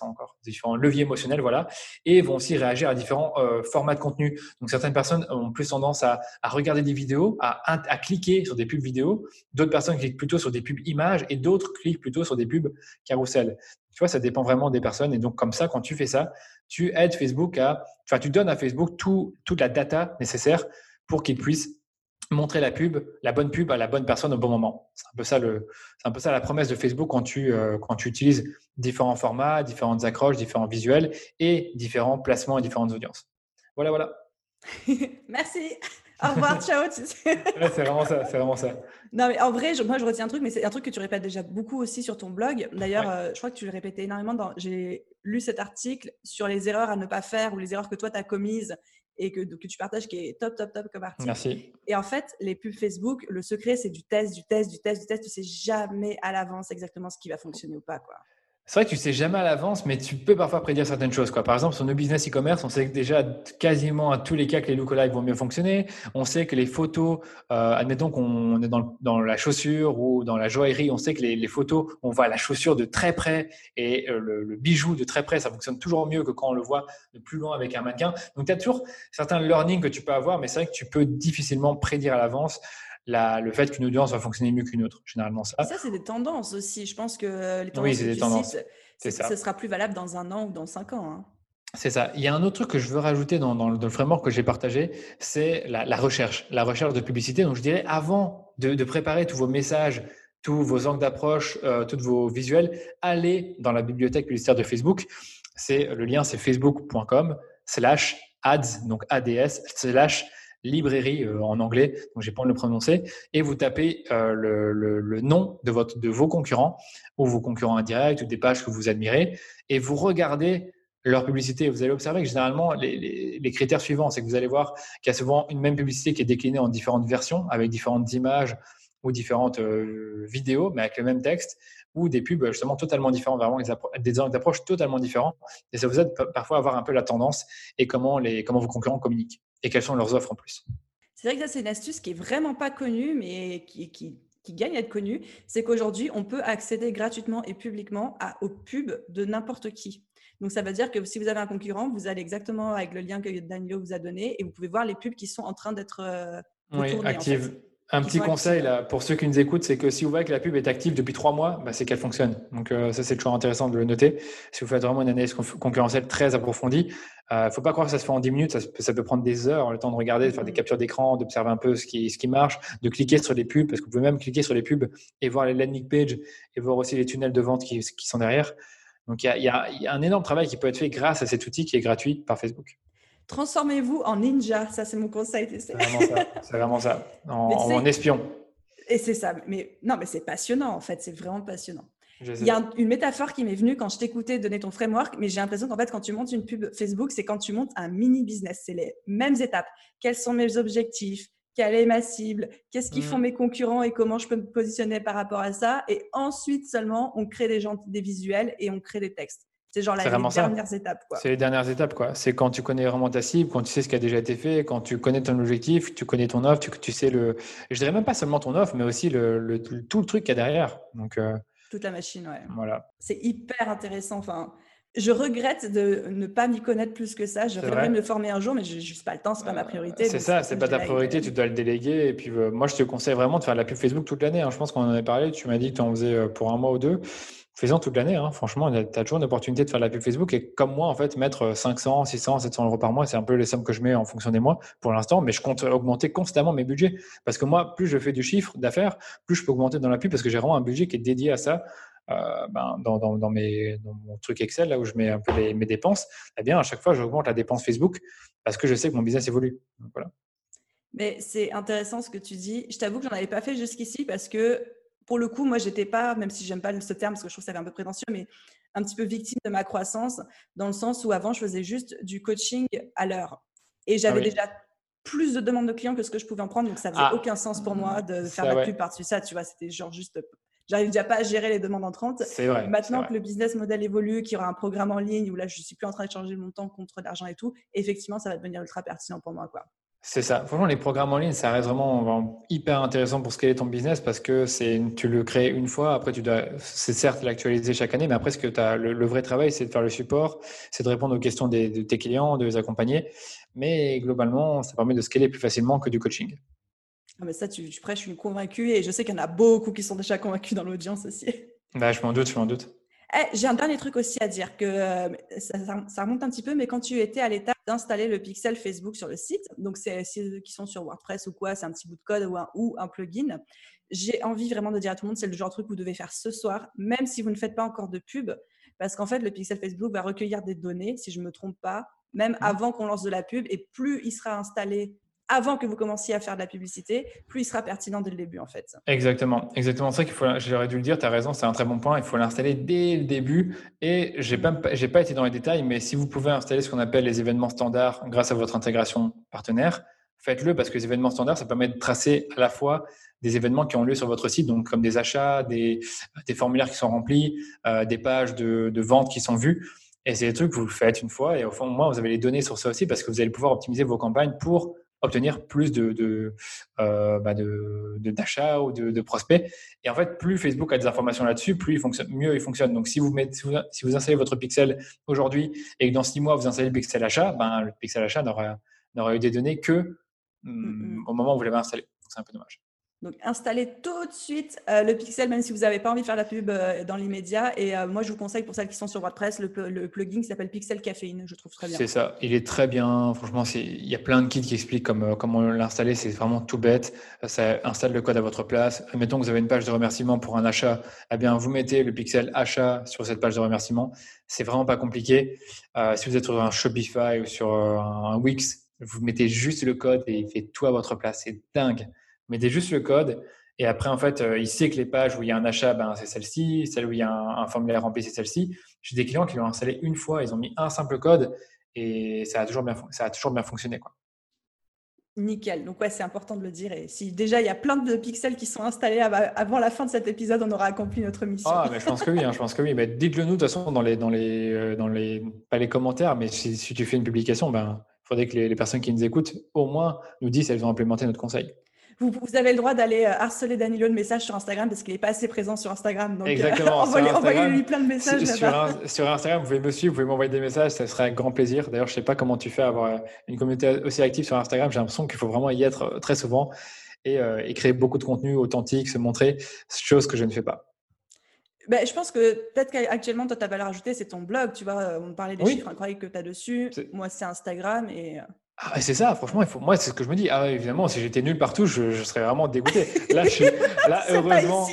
S1: encore, différents leviers émotionnels, voilà, et vont aussi réagir à différents euh, formats de contenu. Donc certaines personnes ont plus tendance à, à regarder des vidéos, à, à, cliquer sur des pubs vidéo, d'autres personnes cliquent plutôt sur des pubs images et d'autres cliquent plutôt sur des pubs carousel. Tu vois, ça dépend vraiment des personnes. Et donc comme ça, quand tu fais ça, tu aides Facebook à, enfin, tu donnes à Facebook tout, toute la data nécessaire pour qu'il puisse montrer la pub, la bonne pub à la bonne personne au bon moment. C'est un peu ça le, c'est un peu ça la promesse de Facebook quand tu euh, quand tu utilises différents formats, différentes accroches, différents visuels et différents placements et différentes audiences. Voilà, voilà.
S2: Merci. Au revoir, ciao.
S1: c'est vraiment ça, c'est vraiment ça.
S2: Non, mais en vrai, moi, je retiens un truc, mais c'est un truc que tu répètes déjà beaucoup aussi sur ton blog. D'ailleurs, euh, je crois que tu le répétais énormément. Dans... J'ai lu cet article sur les erreurs à ne pas faire ou les erreurs que toi, tu as commises et que, que tu partages qui est top, top, top comme article.
S1: Merci.
S2: Et en fait, les pubs Facebook, le secret, c'est du test, du test, du test, du test. Tu sais jamais à l'avance exactement ce qui va fonctionner ou pas. Quoi.
S1: C'est vrai que tu sais jamais à l'avance, mais tu peux parfois prédire certaines choses. Quoi. Par exemple, sur nos business e-commerce, on sait déjà quasiment à tous les cas que les lookalikes vont mieux fonctionner. On sait que les photos, euh, admettons qu'on est dans, la chaussure ou dans la joaillerie, on sait que les, photos, on voit la chaussure de très près et euh, le, le, bijou de très près, ça fonctionne toujours mieux que quand on le voit de plus loin avec un mannequin. Donc, tu as toujours certains learning que tu peux avoir, mais c'est vrai que tu peux difficilement prédire à l'avance le fait qu'une audience va fonctionner mieux qu'une autre, généralement ça.
S2: ça, c'est des tendances aussi. Je pense que les tendances oui, c'est des tendances. c'est ça. ce sera plus valable dans un an ou dans cinq ans. Hein.
S1: C'est ça. Il y a un autre truc que je veux rajouter dans, dans, le, framework que j'ai partagé, c'est la, recherche, la recherche de publicité. Donc, je dirais, avant de, préparer tous vos messages tous vos angles d'approche, euh, tous vos visuels, allez dans la bibliothèque publicitaire de Facebook. C'est le lien, c'est facebook.com slash ads, donc ads slash librairie euh, en anglais, donc j'ai pas le prononcer, et vous tapez euh, le, nom de, votre, de vos concurrents ou vos concurrents indirects ou des pages que vous admirez, et vous regardez leur publicité. Vous allez observer que généralement, les, critères suivants, c'est que vous allez voir qu'il y a souvent une même publicité qui est déclinée en différentes versions, avec différentes images ou différentes euh, vidéos, mais avec le même texte, ou des pubs justement totalement différents, vraiment des, angles d'approche totalement différents. Et ça vous aide parfois à voir un peu la tendance et comment, les, comment vos concurrents communiquent et quelles sont leurs offres en plus.
S2: C'est vrai que ça, c'est une astuce qui est vraiment pas connue, mais qui, qui, qui gagne à être connue. C'est qu'aujourd'hui, on peut accéder gratuitement et publiquement à, aux pubs de n'importe qui. Donc, ça veut dire que si vous avez un concurrent, vous allez exactement avec le lien que Daniel vous a donné et vous pouvez voir les pubs qui sont en train d'être euh,
S1: oui, actives. Un petit conseil là, pour ceux qui nous écoutent, c'est que si vous voyez que la pub est active depuis trois mois, bah, c'est qu'elle fonctionne. Donc euh, ça, c'est toujours intéressant de le noter. Si vous faites vraiment une analyse concurrentielle très approfondie, il euh, ne faut pas croire que ça se fait en 10 minutes, ça, peut prendre des heures, le temps de regarder, de faire des mmh. captures d'écran, d'observer un peu ce qui, ce qui marche, de cliquer sur les pubs, parce que vous pouvez même cliquer sur les pubs et voir les landing pages et voir aussi les tunnels de vente qui, qui sont derrière. Donc il y, y a un énorme travail qui peut être fait grâce à cet outil qui est gratuit par Facebook.
S2: Transformez-vous en ninja, ça c'est mon conseil.
S1: C'est vraiment ça. En, espion.
S2: Et c'est ça. Mais non, mais c'est passionnant en fait, c'est vraiment passionnant. Il y a une métaphore qui m'est venue quand je t'écoutais donner ton framework, mais j'ai l'impression qu'en fait, quand tu montes une pub Facebook, c'est quand tu montes un mini business. C'est les mêmes étapes. Quels sont mes objectifs? Quelle est ma cible? Qu'est-ce qu'ils font mm. mes concurrents et comment je peux me positionner par rapport à ça? Et ensuite seulement, on crée des, gens, des visuels et on crée des textes. C'est genre la, les dernières étapes.
S1: C'est les dernières étapes. quoi. C'est quand tu connais vraiment ta cible, quand tu sais ce qui a déjà été fait, quand tu connais ton objectif, tu connais ton offre, tu, tu sais le. Je dirais même pas seulement ton offre, mais aussi le, tout le truc qu'il y a derrière. Donc, euh,
S2: Toute la machine, ouais.
S1: Voilà.
S2: C'est hyper intéressant. Enfin, je regrette de ne pas m'y connaître plus que ça. Je voudrais me former un jour, mais je n'ai juste pas le temps, c'est pas ma priorité.
S1: C'est ça, c'est pas ta priorité, tu dois le déléguer. Et puis, euh, moi, je te conseille vraiment de faire de la pub Facebook toute l'année. Hein. Je pense qu'on en avait parlé. Tu m'as dit que tu en faisais euh, pour un mois ou deux faisant toute l'année. Hein. Franchement, tu as toujours une opportunité de faire de la pub Facebook. Et comme moi, en fait, mettre 500, 600, 700 euros par mois, c'est un peu les sommes que je mets en fonction des mois pour l'instant. Mais je compte augmenter constamment mes budgets. Parce que moi, plus je fais du chiffre d'affaires, plus je peux augmenter dans la pub parce que j'ai vraiment un budget qui est dédié à ça. Euh, ben, dans, mes, mon truc Excel, là où je mets un peu mes dépenses, eh bien, à chaque fois, j'augmente la dépense Facebook parce que je sais que mon business évolue. voilà.
S2: Mais c'est intéressant ce que tu dis. Je t'avoue que j'en avais pas fait jusqu'ici parce que pour le coup, moi, j'étais pas, même si j'aime pas ce terme parce que je trouve que ça fait un peu prétentieux, mais un petit peu victime de ma croissance, dans le sens où avant, je faisais juste du coaching à l'heure. Et j'avais ah déjà plus de demandes de clients que ce que je pouvais en prendre, donc ça faisait ah. aucun sens pour moi de faire la pub par-dessus ça. Tu vois, c'était genre juste. J'arrive déjà pas à gérer les demandes entrantes.
S1: C'est vrai.
S2: Maintenant que le business model évolue, qu'il y aura un programme en ligne où là, je suis plus en train de changer mon temps contre l'argent et tout, effectivement, ça va devenir ultra pertinent pour moi. Quoi.
S1: C'est ça. Franchement, les programmes en ligne, ça reste vraiment hyper intéressant pour scaler ton business parce que c'est, tu le crées une fois. Après, tu dois, c'est certes l'actualiser chaque année, mais après, ce que as, le, vrai travail, c'est de faire le support, c'est de répondre aux questions de tes clients, de les accompagner. Mais globalement, ça permet de scaler plus facilement que du coaching.
S2: Ah, mais ça, tu, tu prêches une convaincue et je sais qu'il y en a beaucoup qui sont déjà convaincus dans l'audience aussi.
S1: Bah, je m'en doute, je m'en doute.
S2: Eh, j'ai un dernier truc aussi à dire que euh, ça, remonte un petit peu, mais quand tu étais à l'étape d'installer le pixel Facebook sur le site, donc c'est ceux qui sont sur WordPress ou quoi, c'est un petit bout de code ou un, ou un plugin. J'ai envie vraiment de dire à tout le monde, c'est le genre de truc que vous devez faire ce soir, même si vous ne faites pas encore de pub, parce qu'en fait, le pixel Facebook va recueillir des données, si je ne me trompe pas, même mmh. avant qu'on lance de la pub, et plus il sera installé avant que vous commenciez à faire de la publicité, plus il sera pertinent dès le début en fait.
S1: Exactement, exactement ça qu'il faut. J'aurais dû le dire, tu as raison, c'est un très bon point. Il faut l'installer dès le début. Et j'ai pas, pas été dans les détails, mais si vous pouvez installer ce qu'on appelle les événements standards grâce à votre intégration partenaire, faites-le parce que les événements standards, ça permet de tracer à la fois des événements qui ont lieu sur votre site, donc comme des achats, des, formulaires qui sont remplis, euh, des pages de, de vente qui sont vues. Et c'est des trucs que vous faites une fois et au fond, moi, vous avez les données sur ça aussi parce que vous allez pouvoir optimiser vos campagnes pour obtenir plus de, de, euh, bah de, d'achats ou de, de, prospects. Et en fait, plus Facebook a des informations là-dessus, plus il fonctionne, mieux il fonctionne. Donc, si vous, mettez, si vous, installez votre pixel aujourd'hui et que dans six mois, vous installez le pixel achat, ben, le pixel achat n'aura, n'aura eu des données que hum, au moment où vous l'avez installé. c'est un peu dommage.
S2: Donc, installez tout de suite euh, le pixel, même si vous n'avez pas envie de faire la pub euh, dans l'immédiat. Et euh, moi, je vous conseille pour celles qui sont sur WordPress, le, plugin qui s'appelle Pixel Caféine. Je trouve très bien.
S1: C'est ça. Il est très bien. Franchement, il y a plein de kits qui expliquent comment, l'installer. C'est vraiment tout bête. Ça installe le code à votre place. Mettons que vous avez une page de remerciement pour un achat. Eh bien, vous mettez le pixel achat sur cette page de remerciement. C'est vraiment pas compliqué. si vous êtes sur un Shopify ou sur un Wix, vous mettez juste le code et il fait tout à votre place. C'est dingue mettez juste le code. Et après, en fait, euh, il sait que les pages où il y a un achat, ben, c'est celle-ci. Celle où il y a un, formulaire rempli, c'est celle-ci. J'ai des clients qui l'ont installé une fois. Ils ont mis un simple code et ça a toujours bien, ça a toujours bien fonctionné. Quoi.
S2: Nickel. Donc, ouais, c'est important de le dire. Et si déjà il y a plein de pixels qui sont installés avant la fin de cet épisode, on aura accompli notre mission.
S1: Ah, mais je pense que oui. Hein, je pense que oui. Mais dites-le nous, de toute façon, dans les, dans les, euh, dans les, pas les commentaires, mais si, si tu fais une publication, ben, il faudrait que les, les, personnes qui nous écoutent, au moins, nous disent si elles ont implémenté notre conseil
S2: vous, avez le droit d'aller euh, harceler Danilo de messages sur Instagram parce qu'il n'est pas assez présent sur Instagram. Donc,
S1: euh, Exactement.
S2: envoyez-lui plein de messages.
S1: Sur, Instagram, vous pouvez me suivre, vous pouvez m'envoyer des messages, ça serait un grand plaisir. D'ailleurs, je ne sais pas comment tu fais avoir euh, une communauté aussi active sur Instagram. J'ai l'impression qu'il faut vraiment y être très souvent et, créer beaucoup de contenu authentique, se montrer, chose que je ne fais pas.
S2: Ben, je pense que peut-être qu'actuellement, toi, ta valeur ajoutée, c'est ton blog. Tu vois, on parlait des chiffres incroyables que tu as dessus. Moi, c'est Instagram. Et
S1: ah, c'est ça, franchement, il faut... moi, c'est ce que je me dis. Ah, évidemment, si j'étais nul partout, je, serais vraiment dégoûté. Là, je suis... là heureusement,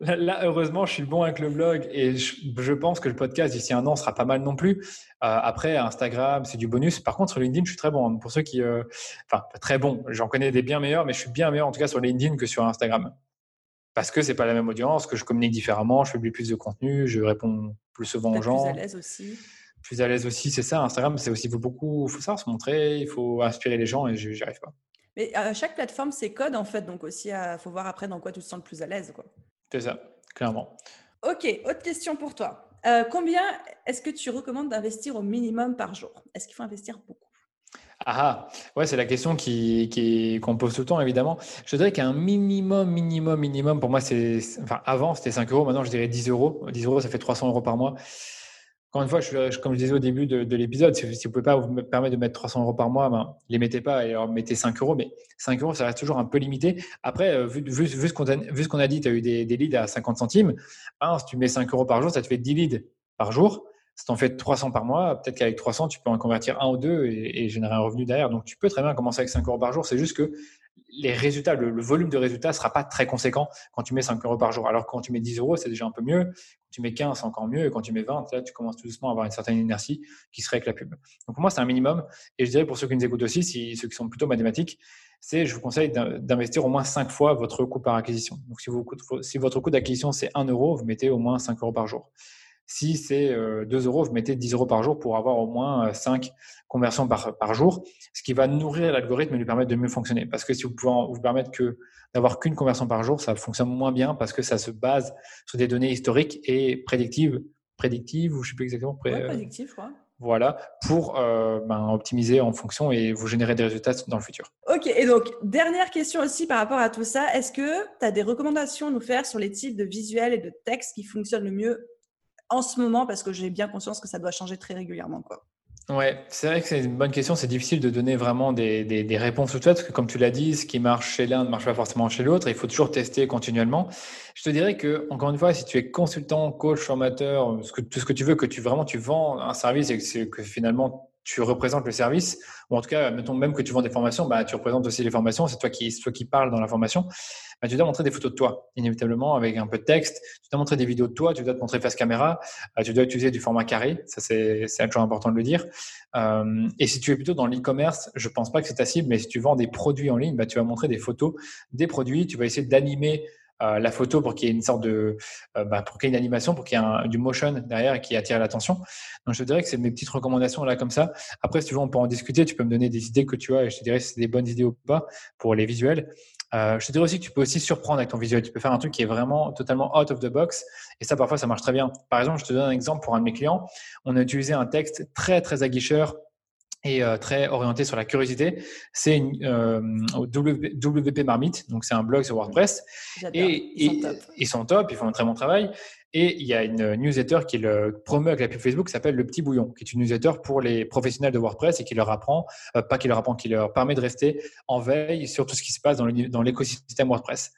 S1: là, heureusement, je suis bon avec le blog et je, pense que le podcast d'ici un an sera pas mal non plus. Euh, après, Instagram, c'est du bonus. Par contre, sur LinkedIn, je suis très bon. Pour ceux qui. Euh, enfin, très bon. J'en connais des bien meilleurs, mais je suis bien meilleur en tout cas sur LinkedIn que sur Instagram. Parce que c'est pas la même audience, que je communique différemment, je publie plus de contenu, je réponds plus souvent aux gens.
S2: Plus à l'aise aussi
S1: plus à l'aise aussi. C'est ça, Instagram, c'est aussi beaucoup. Il faut savoir se montrer, il faut inspirer les gens et j'y arrive pas.
S2: Mais à euh, chaque plateforme, c'est code en fait. Donc aussi, il faut voir après dans quoi tu te sens le plus à l'aise.
S1: C'est ça, clairement.
S2: Ok, autre question pour toi. Euh, combien est-ce que tu recommandes d'investir au minimum par jour? Est-ce qu'il faut investir beaucoup?
S1: Ah, ah, ouais, c'est la question qui, qui, qu'on pose tout le temps, évidemment. Je dirais qu'un minimum, minimum, minimum, pour moi, c'est. Enfin, avant, c'était 5 euros. Maintenant, je dirais 10 euros. 10 euros, ça fait 300 euros par mois. Encore une fois, je, comme je disais au début de, l'épisode, si, vous ne pouvez pas vous permettre de mettre 300 euros par mois, ben, les mettez pas et alors mettez 5 euros. Mais 5 euros, ça reste toujours un peu limité. Après, euh, vu, vu, vu ce qu'on a, dit, tu as eu des, leads à 50 centimes. Hein, si tu mets 5 euros par jour, ça te fait 10 leads par jour. Si tu en fais 300 par mois, peut-être qu'avec 300, tu peux en convertir un ou deux et, et, générer un revenu derrière. Donc, tu peux très bien commencer avec 5 euros par jour. C'est juste que les résultats, le, volume de résultats sera pas très conséquent quand tu mets 5 euros par jour. Alors quand tu mets 10 euros, c'est déjà un peu mieux. Quand tu mets 15, c'est encore mieux. Et quand tu mets 20, là, tu commences tout doucement à avoir une certaine inertie qui serait avec la pub. Donc pour moi, c'est un minimum. Et je dirais pour ceux qui nous écoutent aussi, si, ceux qui sont plutôt mathématiques, c'est je vous conseille d'investir au moins 5 fois votre coût par acquisition. Donc si, si votre coût d'acquisition, c'est 1 euro, vous mettez au moins 5 euros par jour. Si c'est 2 euh, euros, vous mettez 10 euros par jour pour avoir au moins 5 euh, conversions par, par jour, ce qui va nourrir l'algorithme et lui permettre de mieux fonctionner. Parce que si vous pouvez vous permettre que d'avoir qu'une conversion par jour, ça fonctionne moins bien parce que ça se base sur des données historiques et prédictives, prédictives ou je ne sais plus exactement.
S2: Ouais, euh, prédictives, quoi.
S1: Voilà, pour ben, optimiser en fonction et vous générer des résultats dans le futur.
S2: Ok, et donc, dernière question aussi par rapport à tout ça. Est-ce que tu as des recommandations à nous faire sur les types de visuels et de textes qui fonctionnent le mieux en ce moment parce que j'ai bien conscience que ça doit changer très régulièrement. Quoi.
S1: Ouais, c'est vrai que c'est une bonne question. C'est difficile de donner vraiment des, des, réponses tout de suite parce que, comme tu l'as dit, ce qui marche chez l'un ne marche pas forcément chez l'autre. Il faut toujours tester continuellement. Je te dirais que, encore une fois, si tu es consultant, coach, formateur, tout ce que tu veux, que tu vraiment tu vends un service et que finalement tu représentes le service, ou en tout cas, mettons même que tu vends des formations, bah, tu représentes aussi les formations, c'est toi qui, toi qui parles dans la formation, bah, tu dois montrer des photos de toi, inévitablement, avec un peu de texte, tu dois montrer des vidéos de toi, tu dois te montrer face caméra, euh, tu dois utiliser du format carré, ça c'est toujours important de le dire. Euh, et si tu es plutôt dans l'e-commerce, je pense pas que c'est ta cible, mais si tu vends des produits en ligne, bah, tu vas montrer des photos des produits, tu vas essayer d'animer euh, la photo pour qu'il y ait une sorte de, euh, bah, pour qu'il y ait une animation, pour qu'il y ait du motion derrière qui attire l'attention. Donc je te dirais que c'est mes petites recommandations là comme ça. Après, si tu veux, on peut en discuter. Tu peux me donner des idées que tu as et je te dirais si c'est des bonnes idées ou pas pour les visuels. Euh, je te dirais aussi que tu peux aussi surprendre avec ton visuel. Tu peux faire un truc qui est vraiment totalement out of the box. Et ça, parfois, ça marche très bien. Par exemple, je te donne un exemple pour un de mes clients. On a utilisé un texte très, très aguicheur et très orienté sur la curiosité. C'est WP Marmite, donc c'est un blog sur WordPress.
S2: Et, ils, sont top.
S1: ils sont top, ils font un très bon travail. Et il y a une newsletter qui le promeut avec la pub Facebook qui s'appelle Le Petit Bouillon, qui est une newsletter pour les professionnels de WordPress et qui leur apprend, pas qui leur apprend, qui leur permet de rester en veille sur tout ce qui se passe dans l'écosystème WordPress.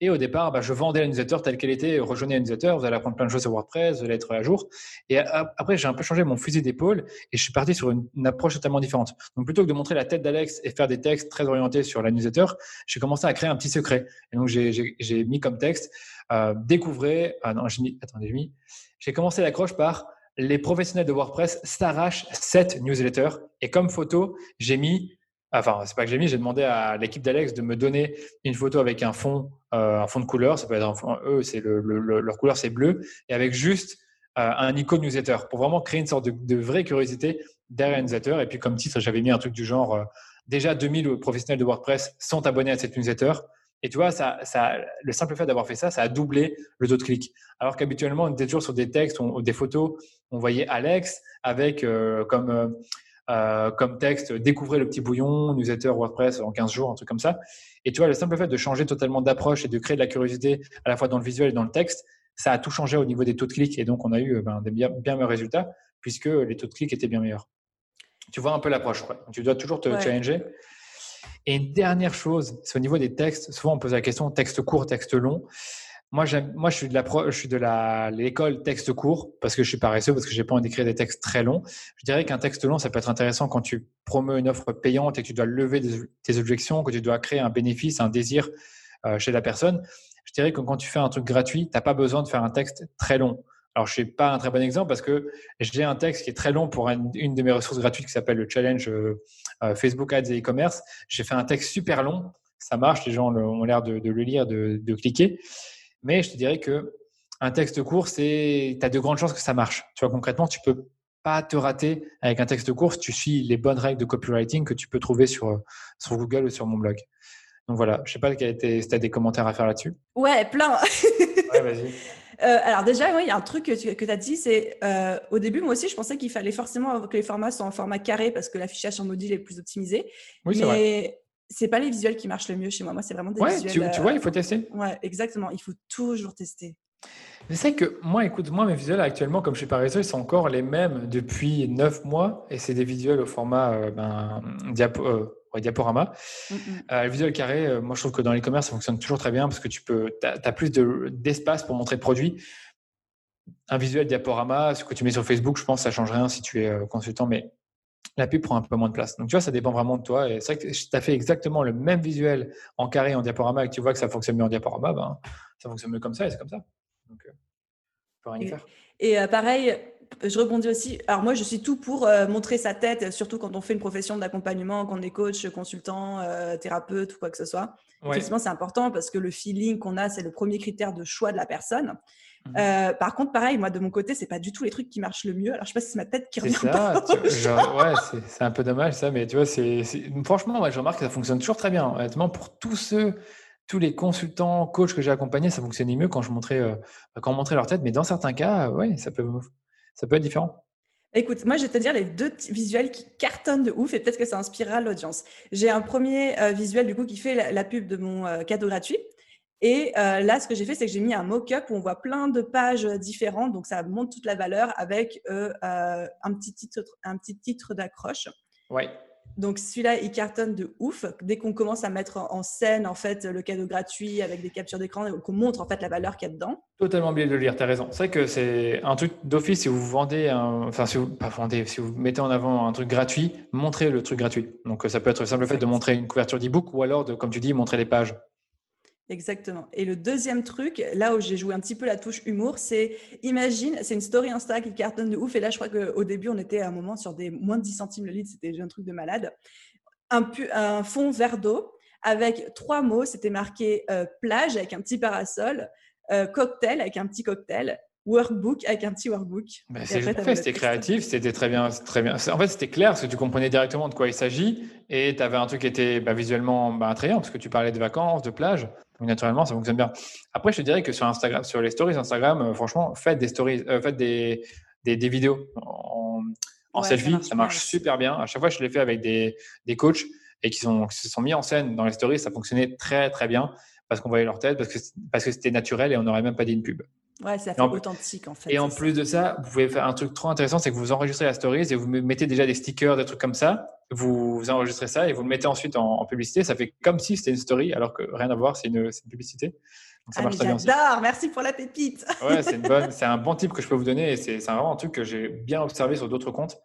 S1: Et au départ, bah, je vendais la newsletter telle qu'elle était. Rejoignez la newsletter, vous allez apprendre plein de choses sur WordPress, vous allez être à jour. Et après, j'ai un peu changé mon fusil d'épaule et je suis parti sur une, approche totalement différente. Donc, plutôt que de montrer la tête d'Alex et faire des textes très orientés sur la newsletter, j'ai commencé à créer un petit secret. Et donc, j'ai mis comme texte euh, découvrez. Ah non, j'ai mis. Attendez, j'ai mis. J'ai commencé l'accroche par les professionnels de WordPress s'arrachent cette newsletter. Et comme photo, j'ai mis Enfin, c'est pas que j'ai mis, j'ai demandé à l'équipe d'Alex de me donner une photo avec un fond, euh, un fond de couleur. Ça peut être un fond, eux, c'est le, leur couleur, c'est bleu, et avec juste euh, un icône newsletter pour vraiment créer une sorte de, vraie curiosité derrière un newsletter. Et puis, comme titre, j'avais mis un truc du genre euh, déjà 2000 professionnels de WordPress sont abonnés à cette newsletter. Et tu vois, ça, ça, le simple fait d'avoir fait ça, ça a doublé le taux de clic. Alors qu'habituellement, on était toujours sur des textes ou des photos. On voyait Alex avec comme euh, comme texte, découvrez le petit bouillon, newsletter WordPress en 15 jours, un truc comme ça. Et tu vois, le simple fait de changer totalement d'approche et de créer de la curiosité à la fois dans le visuel et dans le texte, ça a tout changé au niveau des taux de clic. Et donc, on a eu ben, des bien, meilleurs résultats puisque les taux de clic étaient bien meilleurs. Tu vois un peu l'approche. Tu dois toujours te challenger. Et une dernière chose, c'est au niveau des textes. Souvent, on pose la question texte court, texte long. Moi, je suis de l'école texte court parce que je suis paresseux, parce que j'ai pas envie d'écrire des textes très longs. Je dirais qu'un texte long, ça peut être intéressant quand tu promeux une offre payante et que tu dois lever tes objections, que tu dois créer un bénéfice, un désir euh, chez la personne. Je dirais que quand tu fais un truc gratuit, tu n'as pas besoin de faire un texte très long. Alors, je suis pas un très bon exemple parce que j'ai un texte qui est très long pour une, de mes ressources gratuites qui s'appelle le challenge euh, euh, Facebook Ads et e-commerce. J'ai fait un texte super long. Ça marche, les gens ont l'air de, le lire, de cliquer. Mais je te dirais que un texte court, c'est, tu as de grandes chances que ça marche. Tu vois, concrètement, tu peux pas te rater avec un texte court si tu suis les bonnes règles de copywriting que tu peux trouver sur, sur Google ou sur mon blog. Donc voilà, je sais pas si tu as des commentaires à faire là-dessus.
S2: Ouais, plein.
S1: ouais, vas-y.
S2: Euh, alors déjà, il y a un truc que tu as dit, c'est euh, au début, moi aussi, je pensais qu'il fallait forcément que les formats soient en format carré parce que l'affichage en mobile est plus optimisé.
S1: Oui, c'est vrai
S2: c'est pas les visuels qui marchent le mieux chez moi. Moi, c'est vraiment des
S1: ouais,
S2: visuels.
S1: Tu, tu, vois, il faut tester.
S2: Euh, ouais, exactement. Il faut toujours tester.
S1: Je sais que moi, écoute, moi, mes visuels actuellement, comme je suis paresseux, ils sont encore les mêmes depuis 9 mois et c'est des visuels au format euh, ben, diapo, euh, diaporama. Mm le visuel carré, moi, je trouve que dans l'e-commerce, ça fonctionne toujours très bien parce que tu peux, as, plus d'espace pour montrer le produit. Un visuel diaporama, ce que tu mets sur Facebook, je pense que ça change rien si tu es consultant, mais la pub prend un peu moins de place. Donc, tu vois, ça dépend vraiment de toi. Et c'est vrai que tu as fait exactement le même visuel en carré, en diaporama, et que tu vois que ça fonctionne mieux en diaporama, ben, ça fonctionne mieux comme ça, et c'est comme ça. Donc, euh, rien y faire.
S2: Et euh, pareil, je rebondis aussi. Alors, moi, je suis tout pour euh, montrer sa tête, surtout quand on fait une profession d'accompagnement, quand on est coach, consultant, thérapeute ou quoi que ce soit. Effectivement, c'est important parce que le feeling qu'on a, c'est le premier critère de choix de la personne. Mmh. Euh, par contre, pareil, moi de mon côté, c'est pas du tout les trucs qui marchent le mieux. Alors je sais pas si c'est ma tête qui revient.
S1: C'est ça. ouais, c'est un peu dommage ça, mais tu vois, c'est franchement, moi je remarque que ça fonctionne toujours très bien. Honnêtement, pour tous ceux, tous les consultants, coachs que j'ai accompagnés, ça fonctionnait mieux quand je montrais, euh, quand on montrait leur tête. Mais dans certains cas, ouais, ça peut, ça peut être différent.
S2: Écoute, moi, je vais te dire les deux visuels qui cartonnent de ouf et peut-être que ça inspirera l'audience. J'ai un premier euh, visuel du coup qui fait la, pub de mon cadeau gratuit. Et euh, là, ce que j'ai fait, c'est que j'ai mis un mock-up où on voit plein de pages différentes. Donc, ça montre toute la valeur avec euh, euh, un petit titre, un petit titre d'accroche.
S1: Ouais.
S2: Donc, celui-là, il cartonne de ouf. Dès qu'on commence à mettre en scène, en fait, le cadeau gratuit avec des captures d'écran, qu'on montre, en fait, la valeur qu'il y a dedans.
S1: Totalement oublié de le lire, tu as raison. C'est vrai que c'est un truc d'office si vous vendez, enfin, si vous, pas vendez, si vous mettez en avant un truc gratuit, montrez le truc gratuit. Donc, ça peut être le simple fait de montrer une couverture d'e-book ou alors, de, comme tu dis, montrer les pages.
S2: Exactement. Et le deuxième truc, là où j'ai joué un petit peu la touche humour, c'est imagine, c'est une story Insta qui cartonne de ouf. Et là, je crois qu'au début, on était à un moment sur des moins de 10 centimes le litre, c'était un truc de malade. Un, un fond vert d'eau avec trois mots, c'était marqué euh, plage avec un petit parasol, euh, cocktail avec un petit cocktail, workbook avec un petit workbook.
S1: Bah, c'était créatif, c'était très bien, très bien. En fait, c'était clair parce que tu comprenais directement de quoi il s'agit et tu avais un truc qui était bah, visuellement bah, attrayant parce que tu parlais de vacances, de plage. Donc, naturellement, ça fonctionne bien. Après, je te dirais que sur Instagram, sur les stories Instagram, euh, franchement, faites des stories, euh, faites des, des, vidéos en, en selfie. Ça marche, super bien. À chaque fois, je l'ai fait avec des, des coachs et qui, sont, qui se sont mis en scène dans les stories. Ça fonctionnait très, très bien parce qu'on voyait leur tête, parce que, parce que c'était naturel et on n'aurait même pas dit une pub.
S2: Ouais, ça fait authentique en fait.
S1: Et en plus de ça, vous pouvez faire un truc trop intéressant, c'est que vous enregistrez la stories et vous mettez déjà des stickers, des trucs comme ça. Vous enregistrez ça et vous le mettez ensuite en, publicité. Ça fait comme si c'était une story, alors que rien à voir, c'est une, une, publicité.
S2: Donc ça marche très bien. J'adore, merci pour la pépite.
S1: ouais, c'est un bon type que je peux vous donner et c'est vraiment un truc que j'ai bien observé sur d'autres comptes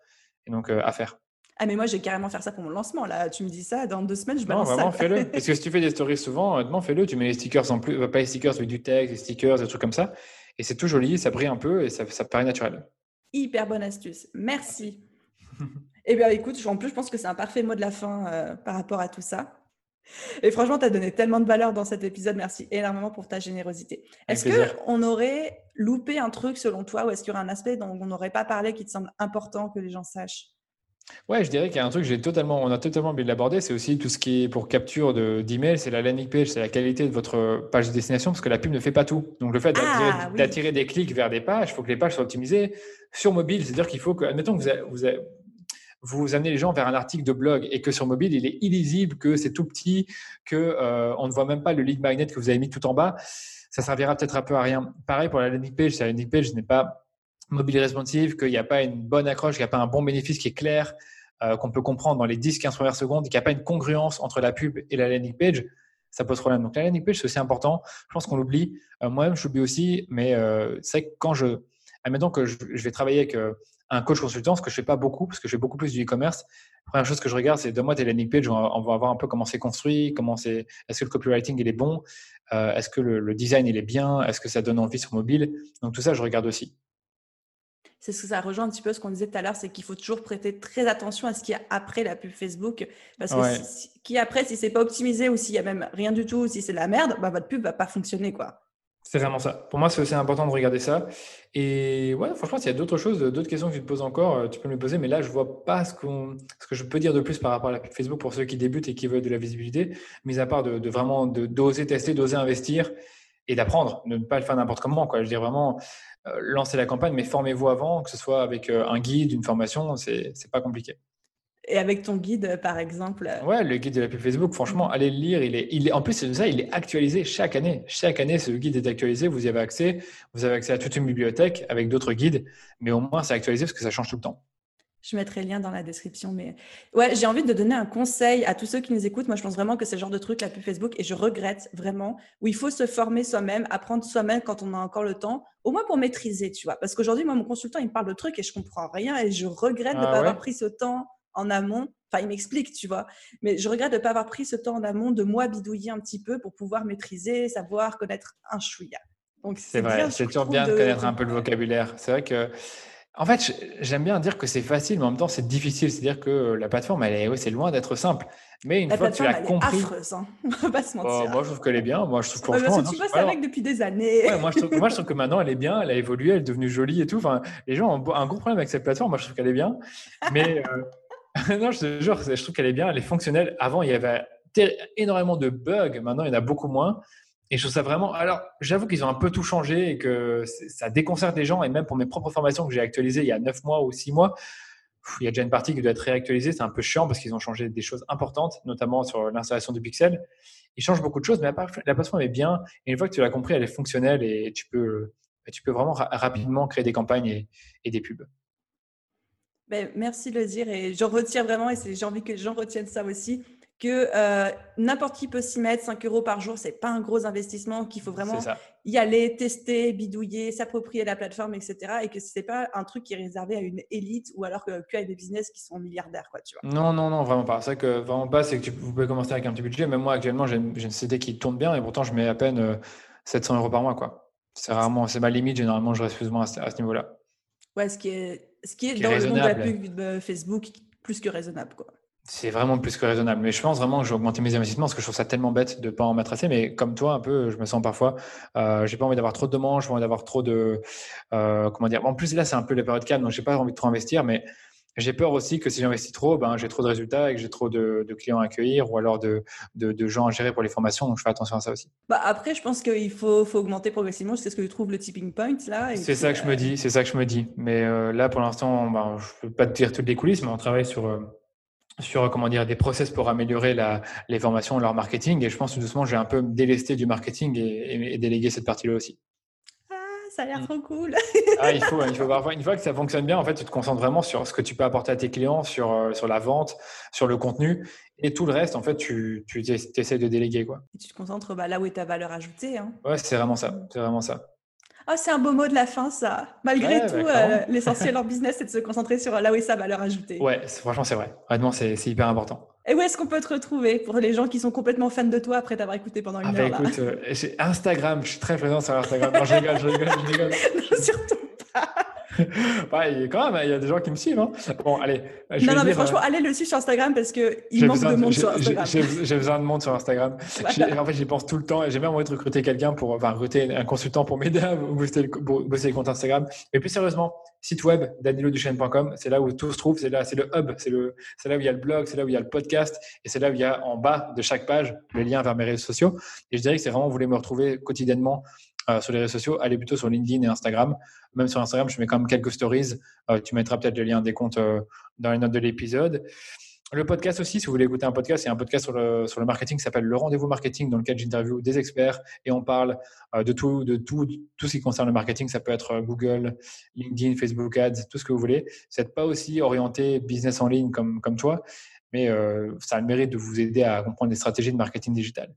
S1: et donc euh, à faire.
S2: Ah mais moi j'ai carrément faire ça pour mon lancement là. Tu me dis ça dans deux semaines je balance
S1: non, vraiment, fais-le. Parce que si tu fais des stories souvent, honnêtement fais-le. Tu mets les stickers en plus, pas les stickers mais du texte, des stickers, des trucs comme ça. Et c'est tout joli, ça brille un peu et ça, ça paraît naturel.
S2: Hyper bonne astuce. Merci. eh bien, écoute, en plus, je pense que c'est un parfait mot de la fin euh, par rapport à tout ça. Et franchement, tu as donné tellement de valeur dans cet épisode. Merci énormément pour ta générosité. Est-ce qu'on aurait loupé un truc selon toi ou est-ce qu'il y aurait un aspect dont on n'aurait pas parlé qui te semble important que les gens sachent?
S1: Ouais, je dirais qu'il y a un truc j'ai totalement, on a totalement oublié de l'aborder, c'est aussi tout ce qui est pour capture d'email, c'est la landing page, c'est la qualité de votre page de destination, parce que la pub ne fait pas tout. Donc le fait d'attirer ah, des clics vers des pages, il faut que les pages soient optimisées sur mobile, c'est-à-dire qu'il faut que, admettons que vous, vous, vous amenez les gens vers un article de blog et que sur mobile il est illisible, que c'est tout petit, que euh, on ne voit même pas le lead magnet que vous avez mis tout en bas, ça servira peut-être un peu à rien. Pareil pour la landing page, la landing page n'est pas mobile responsive, qu'il n'y a pas une bonne accroche, qu'il n'y a pas un bon bénéfice qui est clair, euh, qu'on peut comprendre dans les 10-15 premières secondes, qu'il n'y a pas une congruence entre la pub et la landing page, ça pose problème. Donc la landing page, c'est aussi important. Je pense qu'on l'oublie. Euh, moi-même, je l'oublie aussi, mais euh, c'est que quand je... Admettons que je, vais travailler avec un coach consultant, ce que je fais pas beaucoup, parce que je fais beaucoup plus du e-commerce. La première chose que je regarde, c'est donne-moi tes landing pages, on va, voir un peu comment c'est construit, comment c'est, est-ce que le copywriting il est bon, est-ce que le, le, design il est bien, est-ce que ça donne envie sur mobile. Donc tout ça, je regarde aussi
S2: c'est ce que ça rejoint un petit peu ce qu'on disait tout à l'heure, c'est qu'il faut toujours prêter très attention à ce qu'il y a après la pub Facebook. Parce que qui après, si c'est pas optimisé ou s'il y a même rien du tout, si c'est la merde, bah, votre pub va pas fonctionner. quoi.
S1: C'est vraiment ça. Pour moi, c'est aussi important de regarder ça. Et ouais, franchement, s'il y a d'autres choses, d'autres questions que tu te poses encore, euh, tu peux me les poser. Mais là, je vois pas ce, qu'on, ce que je peux dire de plus par rapport à la pub Facebook pour ceux qui débutent et qui veulent de la visibilité, mis à part de, de vraiment d'oser tester, d'oser investir et d'apprendre, de ne pas le faire n'importe comment. Quoi. Je dis vraiment, euh, lancer la campagne, mais formez-vous avant, que ce soit avec euh, un guide, une formation, c'est pas compliqué.
S2: Et avec ton guide, par exemple
S1: Ouais, le guide de la pub Facebook, franchement, allez le lire. Il est, il est, en plus, c'est ça, il est actualisé chaque année. Chaque année, ce guide est actualisé. Vous y avez accès. Vous avez accès à toute une bibliothèque avec d'autres guides. Mais au moins, c'est actualisé parce que ça change tout le temps.
S2: Je mettrai le lien dans la description. Mais ouais, j'ai envie de donner un conseil à tous ceux qui nous écoutent. Moi, je pense vraiment que c'est le genre de truc, la pub Facebook, et je regrette vraiment, où il faut se former soi-même, apprendre soi-même quand on a encore le temps, au moins pour maîtriser, tu vois. Parce qu'aujourd'hui, moi, mon consultant, il me parle de trucs et je comprends rien et je regrette de ne ah pas avoir pris ce temps en amont. Enfin, il m'explique, tu vois. Mais je regrette de ne pas avoir pris ce temps en amont, de moi bidouiller un petit peu pour pouvoir maîtriser, savoir connaître un chouïa.
S1: Donc, c'est vrai, c'est toujours bien de connaître un peu le vocabulaire. C'est vrai que en fait, j'aime bien dire que c'est facile, mais en même temps, c'est difficile. C'est-à-dire que la plateforme, elle est, c'est loin d'être simple. Mais une fois que tu l'as compris.
S2: Est affreuse, hein. On va pas se mentir.
S1: moi, je trouve qu'elle est bien. Moi, je trouve
S2: franchement. tu bosses avec depuis des années.
S1: moi, je trouve, moi, je trouve que maintenant, elle est bien. Elle a évolué. Elle est devenue jolie et tout. Enfin, les gens ont un gros problème avec cette plateforme. Moi, je trouve qu'elle est bien. Mais euh, non, je te jure, je trouve qu'elle est bien. Elle est fonctionnelle. Avant, il y avait énormément de bugs. Maintenant, il y en a beaucoup moins. Et je trouve ça vraiment. Alors, j'avoue qu'ils ont un peu tout changé et que ça déconcerte les gens. Et même pour mes propres formations que j'ai actualisées il y a 9 mois ou 6 mois, il y a déjà une partie qui doit être réactualisée. C'est un peu chiant parce qu'ils ont changé des choses importantes, notamment sur l'installation du pixel. Ils changent beaucoup de choses, mais la plateforme est bien. Et une fois que tu l'as compris, elle est fonctionnelle et tu peux, tu peux vraiment rapidement créer des campagnes et, des pubs.
S2: Ben, merci de le dire et j'en retiens vraiment et j'ai envie que les gens retiennent ça aussi que euh, n'importe qui peut s'y mettre. 5 euros par jour, c'est pas un gros investissement, qu'il faut vraiment y aller, tester, bidouiller, s'approprier la plateforme, etc. Et que c'est pas un truc qui est réservé à une élite ou alors que, que à des business qui sont milliardaires, quoi, tu vois.
S1: Non, non, non, vraiment pas. C'est que vraiment pas, c'est que tu, vous pouvez commencer avec un petit budget. Même moi, actuellement, j'ai une, CD qui tourne bien et pourtant, je mets à peine 700 euh, euros par mois, quoi. C'est rarement, c'est ma limite. Généralement, je reste plus ou moins à, ce niveau-là.
S2: Ouais, ce qui est, ce qui est dans le monde de la pub de Facebook plus que raisonnable, quoi.
S1: C'est vraiment plus que raisonnable. Mais je pense vraiment que je vais augmenter mes investissements parce que je trouve ça tellement bête de ne pas en mettre assez. Mais comme toi, un peu, je me sens parfois, euh, j'ai pas envie d'avoir trop de demandes, j'ai pas envie d'avoir trop de. Euh, comment dire En plus, là, c'est un peu la période calme, donc j'ai pas envie de trop investir. Mais j'ai peur aussi que si j'investis trop, ben, j'ai trop de résultats et que j'ai trop de, clients à accueillir ou alors de, de, gens à gérer pour les formations. Donc, je fais attention à ça aussi.
S2: Bah après, je pense qu'il faut, faut augmenter progressivement. C'est ce que tu trouves le tipping point là.
S1: C'est ça que je me dis. C'est ça que je me dis. Mais euh, là, pour l'instant, ben, je peux pas te dire toutes les coulisses, mais on travaille sur. Euh, sur comment dire des process pour améliorer la, les formations, leur marketing. Et je pense que doucement, j'ai un peu délesté du marketing et, et délégué cette partie-là aussi
S2: ça a l'air mm. trop cool.
S1: ah, il faut, il faut voir. Une fois que ça fonctionne bien, en fait, tu te concentres vraiment sur ce que tu peux apporter à tes clients, sur, euh, sur la vente, sur le contenu. Et tout le reste, en fait, tu, tu essaies de déléguer. Quoi.
S2: Et tu te concentres bah, là où est ta valeur ajoutée. Hein.
S1: Ouais, c'est vraiment ça. C'est vraiment ça.
S2: Ah, c'est un beau mot de la fin, ça. Malgré tout, euh, l'essentiel en business, c'est de se concentrer sur là où est sa valeur ajoutée.
S1: Ouais, franchement, c'est vrai. Honnêtement, c'est hyper important.
S2: Et où est-ce qu'on peut te retrouver pour les gens qui sont complètement fans de toi après t'avoir écouté pendant une ah,
S1: bah,
S2: heure
S1: écoute, euh, Instagram, je suis très présent sur Instagram. Non, je rigole, je rigole, je rigole.
S2: non, surtout pas.
S1: ouais, quand même, il y a des gens qui me suivent. Hein. Bon, allez.
S2: Je non, non, mais franchement, euh, allez le suivre sur Instagram parce qu'il manque de monde sur Instagram.
S1: J'ai besoin de monde sur Instagram. En fait, j'y pense tout le temps. J'ai même envie de recruter quelqu'un pour, enfin, recruter un consultant pour m'aider à booster, bosser les comptes Instagram. Mais plus sérieusement, site web, daniloduchesne.com, c'est là où tout se trouve. C'est là, c'est le hub. C'est le, c'est là où il y a le blog, c'est là où il y a le podcast et c'est là où il y a en bas de chaque page le lien vers mes réseaux sociaux. Et je dirais que c'est vraiment, vous voulez me retrouver quotidiennement euh, sur les réseaux sociaux, allez plutôt sur LinkedIn et Instagram. Même sur Instagram, je mets quand même quelques stories. Euh, tu mettras peut-être le lien des comptes euh, dans les notes de l'épisode. Le podcast aussi, si vous voulez écouter un podcast, il y a un podcast sur le, sur le marketing qui s'appelle Le Rendez-vous Marketing, dans lequel j'interviewe des experts et on parle de tout, de tout, tout ce qui concerne le marketing. Ça peut être Google, LinkedIn, Facebook Ads, tout ce que vous voulez. N'êtes pas aussi orienté business en ligne comme, comme toi, mais ça a le mérite de vous aider à comprendre des stratégies de marketing digital.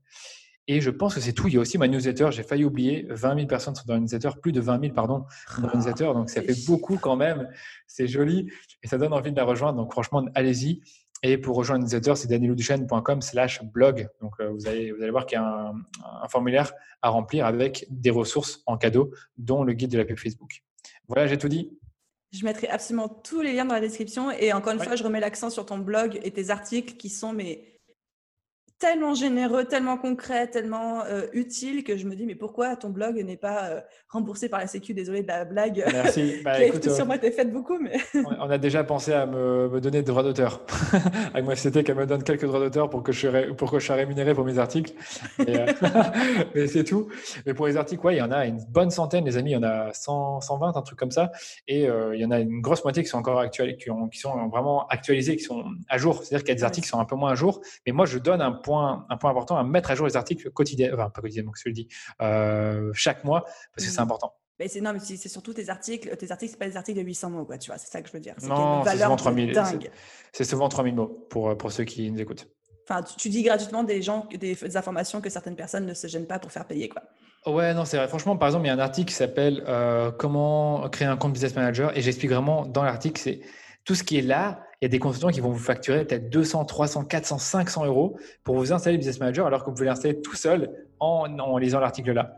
S1: Et je pense que c'est tout. Il y a aussi ma newsletter. J'ai failli oublier 20 000 personnes sont dans la newsletter, plus de 20 000, pardon, dans la newsletter. Donc, ça fait beaucoup quand même. C'est joli et ça donne envie de la rejoindre. Donc, franchement, allez-y. Et pour rejoindre la newsletter, c'est danilouduchesne.com slash blog. Donc, euh, vous, allez, vous allez voir qu'il y a un, formulaire à remplir avec des ressources en cadeau, dont le guide de la pub Facebook. Voilà, j'ai tout dit.
S2: Je mettrai absolument tous les liens dans la description. Et encore une fois, je remets l'accent sur ton blog et tes articles qui sont mes tellement généreux, tellement concret, tellement euh, utile que je me dis mais pourquoi ton blog n'est pas euh, remboursé par la Sécu? Désolé de la blague.
S1: Merci.
S2: Bah, écoute, sur moi t'es faite beaucoup mais.
S1: on a déjà pensé à me, donner des droits d'auteur. Avec moi c'était qu'elle me donne quelques droits d'auteur pour que je pour que je sois rémunéré pour mes articles. Euh, mais c'est tout. Mais pour les articles, ouais, il y en a une bonne centaine, les amis. Il y en a 100, 120, un truc comme ça. Et il y en a une grosse moitié qui sont encore actuels, qui, ont, qui sont vraiment actualisés, qui sont à jour. C'est-à-dire qu'il y a des articles qui sont un peu moins à jour. Mais moi je donne un un point important à mettre à jour les articles quotidiennement, enfin pas quotidiennement, que je le dis, euh, chaque mois, parce que c'est mmh. important.
S2: Mais c'est non, mais c'est surtout tes articles. Tes articles, c'est pas des articles de 800 mots, quoi. Tu vois, c'est ça que je veux dire.
S1: Non, c'est souvent 3000. C'est souvent 3000 mots pour pour ceux qui nous écoutent.
S2: Enfin, tu, dis gratuitement des gens, des, informations que certaines personnes ne se gênent pas pour faire payer, quoi.
S1: Ouais, non, c'est vrai. Franchement, par exemple, il y a un article qui s'appelle euh, Comment créer un compte business manager, et j'explique vraiment dans l'article, c'est tout ce qui est là il y a des consultants qui vont vous facturer peut-être 200, 300, 400, 500 euros pour vous installer Business Manager alors que vous pouvez l'installer tout seul en, en lisant l'article là.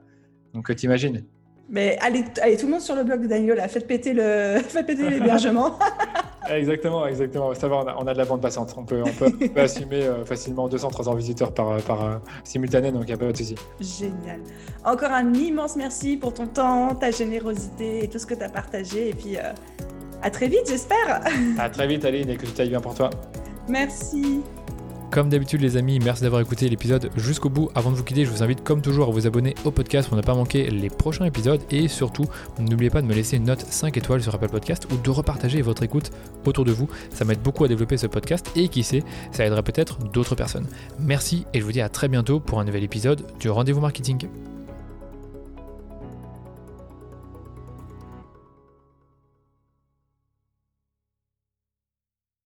S1: Donc, euh, t'imagines
S2: Mais allez, allez, tout le monde sur le blog de Daniel, là, faites péter le, faites péter l'hébergement.
S1: exactement, exactement. Ça va, on a, de la bande passante. On peut, on peut, assumer euh, facilement 200, 300 visiteurs par, par euh, simultané, donc il n'y a pas de souci.
S2: Génial. Encore un immense merci pour ton temps, ta générosité et tout ce que tu as partagé. Et puis, à très vite, j'espère.
S1: À très vite, Aline, et que tout aille bien pour toi.
S2: Merci.
S3: Comme d'habitude les amis, merci d'avoir écouté l'épisode jusqu'au bout. Avant de vous quitter, je vous invite comme toujours à vous abonner au podcast pour ne pas manquer les prochains épisodes et surtout n'oubliez pas de me laisser une note 5 étoiles sur Apple Podcast ou de repartager votre écoute autour de vous. Ça m'aide beaucoup à développer ce podcast et qui sait, ça aiderait peut-être d'autres personnes. Merci et je vous dis à très bientôt pour un nouvel épisode du Rendez-vous Marketing.